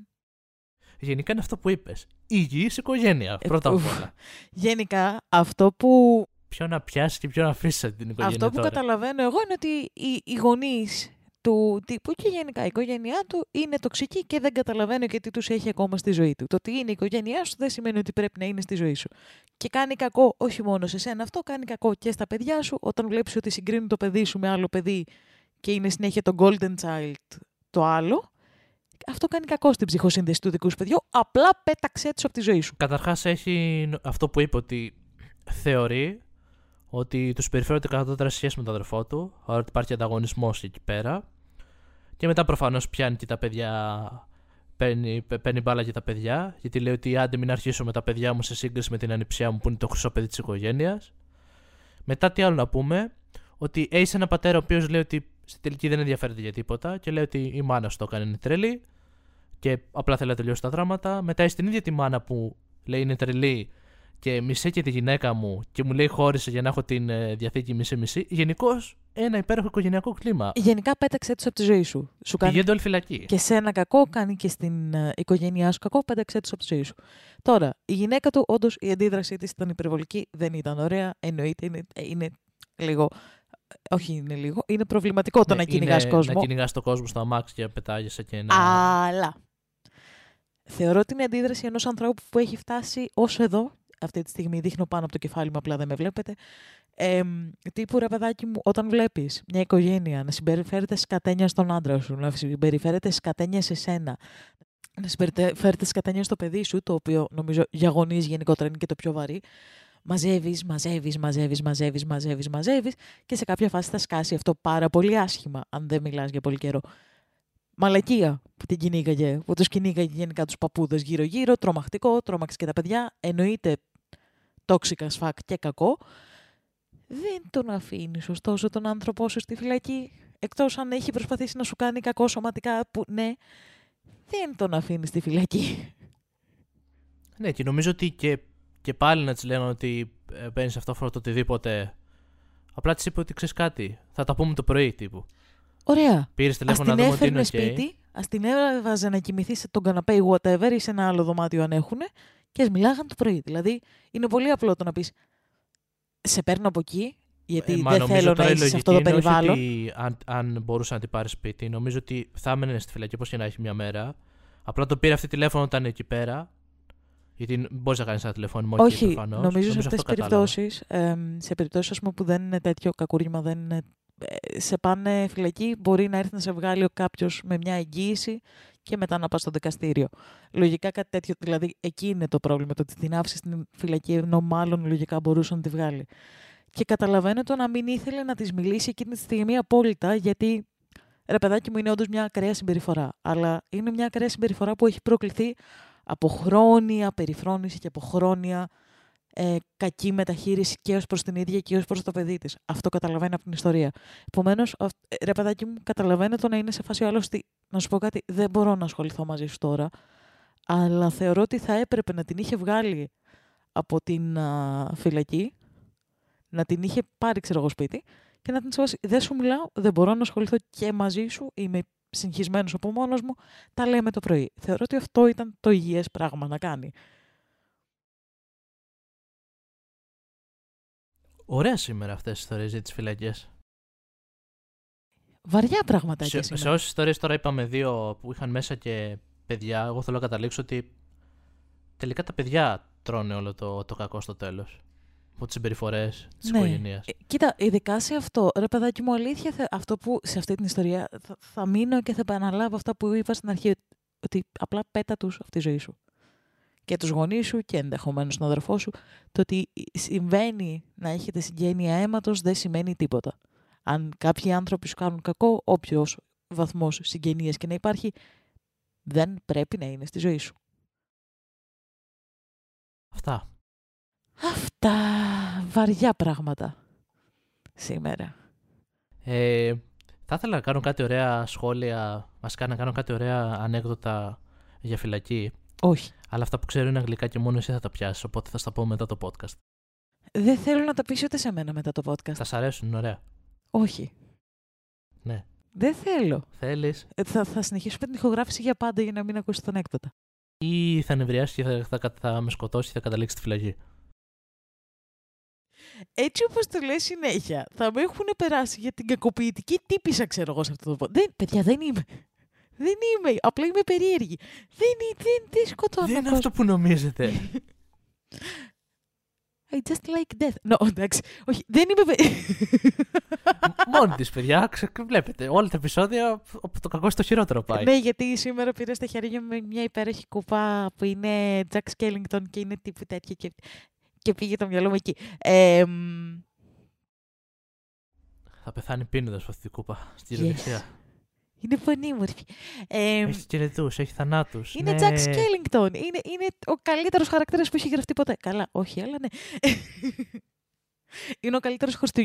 Γενικά είναι αυτό που είπες. Υγιής οικογένεια, Ε, πρώτα απ' ουφ. όλα. γενικά αυτό που, Ποιο να πιάσεις και ποιο να αφήσεις την οικογένεια αυτό που τώρα. καταλαβαίνω εγώ είναι ότι οι, οι γονείς του τύπου και γενικά η οικογένειά του είναι τοξική και δεν καταλαβαίνω γιατί τους έχει ακόμα στη ζωή του. Το ότι είναι η οικογένειά σου δεν σημαίνει ότι πρέπει να είναι στη ζωή σου. Και κάνει κακό όχι μόνο σε σένα αυτό, κάνει κακό και στα παιδιά σου όταν βλέπεις ότι συγκρίνουν το παιδί σου με άλλο παιδί και είναι συνέχεια το golden child το άλλο. Αυτό κάνει κακό στην ψυχοσύνδεση του δικού σου παιδιού. Απλά πέταξέ του από τη ζωή σου. Καταρχάς έχει αυτό που είπε ότι θεωρεί ότι τους περιφέρονται κατώτερα σε σχέση με τον αδερφό του, ότι υπάρχει ανταγωνισμός εκεί πέρα. Και μετά προφανώς πιάνει και τα παιδιά, παίρνει, παι- παίρνει μπάλα για τα παιδιά, γιατί λέει ότι άντε μην αρχίσω με τα παιδιά μου σε σύγκριση με την ανιψιά μου που είναι το χρυσό παιδί της οικογένειας. Μετά τι άλλο να πούμε, ότι έχει ένα πατέρα ο οποίος λέει ότι στη τελική δεν ενδιαφέρεται για τίποτα και λέει ότι η μάνα σου το έκανε είναι τρελή και απλά θέλει να τελειώσει τα δράματα. Μετά έχει την ίδια τη μάνα που λέει είναι τρελή και μισέ και τη γυναίκα μου και μου λέει χώρισε για να έχω την ε, διαθήκη μισή-μισή. Γενικώς ένα υπέροχο οικογενειακό κλίμα. Γενικά πέταξέ τους από τη ζωή σου. Σου κάνει Πηγαίνετε όλοι φυλακή. και σε ένα κακό, κάνει και στην ε, οικογένειά σου κακό, πέταξέ τους από τη ζωή σου. Τώρα, η γυναίκα του, όντως η αντίδρασή της ήταν υπερβολική, δεν ήταν ωραία. Εννοείται, είναι, ε, είναι λίγο. ε, Όχι, είναι λίγο. Είναι προβληματικό το Ναι, να κυνηγάς είναι κόσμο. Να κυνηγάς τον κόσμο στο αμάξι και να πετάγεσαι και να. Αλλά θεωρώ την αντίδραση ενός ανθρώπου που έχει φτάσει όσο εδώ. Αυτή τη στιγμή δείχνω πάνω από το κεφάλι μου, απλά δεν με βλέπετε. Ε, τύπου ρε παιδάκι μου, όταν βλέπεις μια οικογένεια να συμπεριφέρεται σκατένια στον άντρα σου, να συμπεριφέρεται σκατένια σε σένα, να συμπεριφέρεται σκατένια στο παιδί σου, το οποίο νομίζω για γονείς γενικότερα είναι και το πιο βαρύ, μαζεύεις, μαζεύεις, μαζεύεις, μαζεύεις, μαζεύεις, μαζεύεις και σε κάποια φάση θα σκάσει αυτό πάρα πολύ άσχημα, αν δεν μιλάς για πολύ καιρό. Μαλακία που την κυνήγαγε, που τους κυνήγαγε γενικά τους παππούδες γύρω-γύρω, τρομακτικό, τρόμαξε και τα παιδιά, εννοείται τόξικα σφακ και κακό. Δεν τον αφήνεις ωστόσο τον άνθρωπό σου στη φυλακή, εκτός αν έχει προσπαθήσει να σου κάνει κακό σωματικά, που ναι, δεν τον αφήνεις στη φυλακή. Ναι, και νομίζω ότι και, και πάλι να της λένε ότι ε, παίρνεις αυτό το οτιδήποτε. Απλά της είπε ότι ξέρεις κάτι. Θα τα πούμε το πρωί τύπου. Ωραία. Πήρες τηλέφωνο να δούμε ότι είναι okay. σπίτι, ας την έβαζε να κοιμηθεί σε τον καναπέ ή whatever ή σε ένα άλλο δωμάτιο αν έχουν και ας μιλάγαν το πρωί. Δηλαδή είναι πολύ απλό το να πεις Σε παίρνω από εκεί, γιατί ε, δεν θέλω να είσαι σε αυτό το περιβάλλον. ότι αν, αν μπορούσε να την πάρει σπίτι, νομίζω ότι θα έμενε στη φυλακή όπως και να έχει μια μέρα. Απλά το πήρε αυτή τηλέφωνο όταν εκεί πέρα γιατί μπορείς να κάνεις ένα τηλεφώνημα Όχι, εκεί νομίζω, νομίζω σε αυτέ τις περιπτώσεις, ε, σε περιπτώσεις που δεν είναι τέτοιο κακούργημα, δεν είναι, ε, σε πάνε φυλακή, μπορεί να έρθει να σε βγάλει κάποιος με μια εγγύηση και μετά να πας στο δικαστήριο. Λογικά κάτι τέτοιο, δηλαδή εκεί είναι το πρόβλημα, το ότι την άφησε στην φυλακή, ενώ μάλλον λογικά μπορούσε να τη βγάλει. Και καταλαβαίνω το να μην ήθελε να της μιλήσει εκείνη τη στιγμή απόλυτα, γιατί ρε παιδάκι μου είναι όντως μια ακραία συμπεριφορά. Αλλά είναι μια ακραία συμπεριφορά που έχει προκληθεί από χρόνια περιφρόνηση και από χρόνια ε, κακή μεταχείριση και ως προς την ίδια και ως προς το παιδί της. Αυτό καταλαβαίνει από την ιστορία. Επομένως, ε, ρε παιδάκι μου, καταλαβαίνω το να είναι σε φάση άλλο ότι, να σου πω κάτι, δεν μπορώ να ασχοληθώ μαζί σου τώρα, αλλά θεωρώ ότι θα έπρεπε να την είχε βγάλει από την α, φυλακή, να την είχε πάρει, ξέρω εγώ, σπίτι και να την συμβάσει. Δεν σου μιλάω, δεν μπορώ να ασχοληθώ και μαζί σου, είμαι συγχυσμένος από μόνος μου, τα λέμε το πρωί. Θεωρώ ότι αυτό ήταν το υγιές πράγμα να κάνει. Ωραία σήμερα αυτές τις ιστορίες για τις φυλακές. Βαριά πράγματα σε, σε όσες ιστορίες τώρα είπαμε δύο που είχαν μέσα και παιδιά, εγώ θέλω να καταλήξω ότι τελικά τα παιδιά τρώνε όλο το, το κακό στο τέλος από τις συμπεριφορές της ναι. οικογένειας. Ε, κοίτα, ειδικά σε αυτό, ρε παιδάκι μου, αλήθεια, αυτό που σε αυτή την ιστορία θα, θα μείνω και θα επαναλάβω αυτά που είπα στην αρχή, ότι απλά πέτα τους αυτή τη ζωή σου. Και τους γονείς σου και ενδεχομένως τον αδερφό σου, το ότι συμβαίνει να έχετε συγγένεια αίματος δεν σημαίνει τίποτα. Αν κάποιοι άνθρωποι σου κάνουν κακό, όποιος βαθμός συγγενείας και να υπάρχει, δεν πρέπει να είναι στη ζωή σου. Αυτά. Αυτά βαριά πράγματα σήμερα. Ε, θα ήθελα να κάνω κάτι ωραία σχόλια, βασικά να κάνω κάτι ωραία ανέκδοτα για φυλακή. Όχι. Αλλά αυτά που ξέρω είναι αγγλικά και μόνο εσύ θα τα πιάσεις, οπότε θα στα πω μετά το podcast. Δεν θέλω να τα πεις ούτε σε μένα μετά το podcast. Θα σ' αρέσουν, είναι ωραία. Όχι. Ναι. Δεν θέλω. Θέλεις. Ε, θα, θα συνεχίσω με την ηχογράφηση για πάντα για να μην ακούσει τον έκδοτα. Ή θα νευριάσεις και θα, θα, θα, με σκοτώσεις και θα καταλήξεις στη φυλακή έτσι όπως το λέει συνέχεια, θα με έχουν περάσει για την κακοποιητική τύπησα, ξέρω εγώ, σε αυτό το πόδι. Δεν, παιδιά, δεν είμαι. Δεν είμαι. Απλά είμαι περίεργη. Δεν, δεν, δεν σκοτώνω. Δεν είναι αυτό που νομίζετε. I just like death. No, εντάξει. Όχι, δεν είμαι. Μόνη της, παιδιά. Βλέπετε. Όλα τα επεισόδια από το κακό στο χειρότερο πάει. Ναι, γιατί σήμερα πήρα στα χέρια μου μια υπέροχη κούπα που είναι Jack Skellington και είναι τύπου τέτοια. Και και πήγε το μυαλό μου εκεί. Ε, θα πεθάνει πίνοντας από αυτή την κούπα στη yes. Είναι πανίμορφη. Ε, έχεις σκελετού, έχεις θανάτους. Είναι ναι. Jack Skellington. Είναι, είναι ο καλύτερος χαρακτήρας που έχει γραφτεί ποτέ. Καλά, όχι, αλλά ναι. είναι ο καλύτερος Χριστου...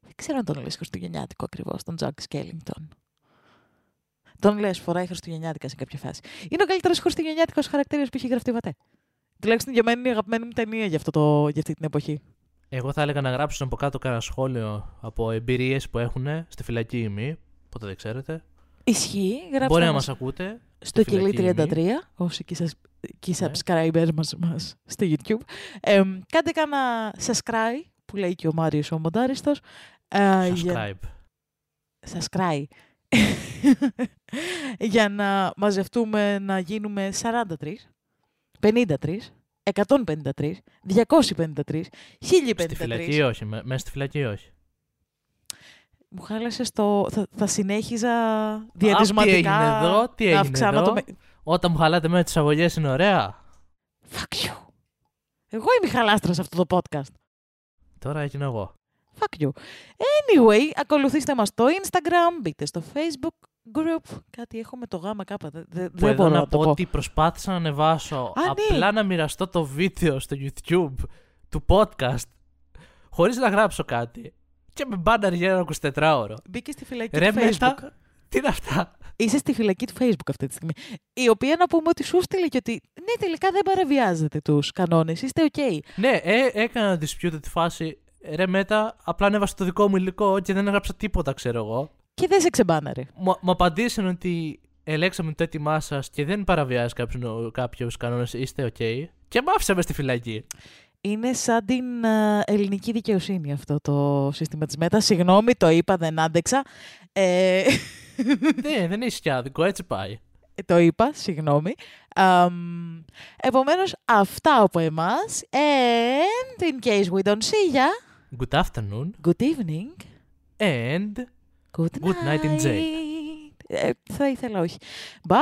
Δεν ξέρω αν τον λες Χριστουγεννιάτικο ακριβώς, τον Jack Skellington. Τον λες, φοράει Χριστουγεννιάτικα σε κάποια φάση. Είναι ο καλύτερος Χριστουγεννιάτικος χαρακτήρας που έχει γραφτεί ποτέ. Τουλάχιστον για μένα είναι η αγαπημένη μου ταινία για, αυτό το, για αυτή την εποχή. Εγώ θα έλεγα να γράψουν από κάτω κανένα σχόλιο από εμπειρίες που έχουν στη φυλακή ημί. Πότε δεν ξέρετε. Ισχύει. Γράψτε Μπορεί να μας ακούτε. Στο κιλί 33, όσοι και, και ναι. subscribers μας, μας στο YouTube. Ε, κάντε κάνα subscribe, που λέει και ο Μάριος ο Μοντάριστος. Ε, subscribe. Για... Subscribe. για να μαζευτούμε να γίνουμε 43 53, 153, 253, 1053. Στη φυλακή όχι, μέσα στη φυλακή όχι. Μου χάλασε το. Θα, θα συνέχιζα διαδισματικά. τι έγινε εδώ, τι έγινε εδώ; Το... Όταν μου χαλάτε μέσα τις αγωγές είναι ωραία. Fuck you. Εγώ είμαι χαλάστρας σε αυτό το podcast. Τώρα έγινα εγώ. Fuck you. Anyway, ακολουθήστε μας στο Instagram, μπείτε στο Facebook group. Κάτι έχω με το γάμα κάπα. Δεν, δεν Που εδώ μπορώ να να το πω πω. ότι προσπάθησα να ανεβάσω Α, ναι. απλά να μοιραστώ το βίντεο στο YouTube του podcast χωρίς να γράψω κάτι. Και με μπάναρ για ένα 24ωρο. Μπήκε στη φυλακή Ρε του Facebook. μετά, τι είναι αυτά; Είσαι στη φυλακή του Facebook αυτή τη στιγμή. Η οποία να πούμε ότι σου στείλε και ότι ναι, τελικά δεν παραβιάζετε τους κανόνες. Είστε OK. Ναι, ε, έκανα dispute τη φάση. Ρε μετά, απλά ανέβασα το δικό μου υλικό και δεν έγραψα τίποτα, ξέρω εγώ. Και δεν σε ξεμπάναρε. Μου, μου απαντήσαν ότι ελέξαμε το έτοιμά σας και δεν παραβιάζει κάποιους κανόνες, είστε OK. Και μ' άφησα μες στη φυλακή. Είναι σαν την α, ελληνική δικαιοσύνη αυτό το σύστημα της ΜΕΤΑ. Συγγνώμη, το είπα, δεν άντεξα. Ε, ναι, δεν έχει κι άδικο, έτσι πάει. το είπα, συγγνώμη. Αμ, επομένως, αυτά από εμάς. And in case we don't see ya, Good afternoon good evening, and good night. Good night in jail. Ε, θα ήθελα όχι. Bye!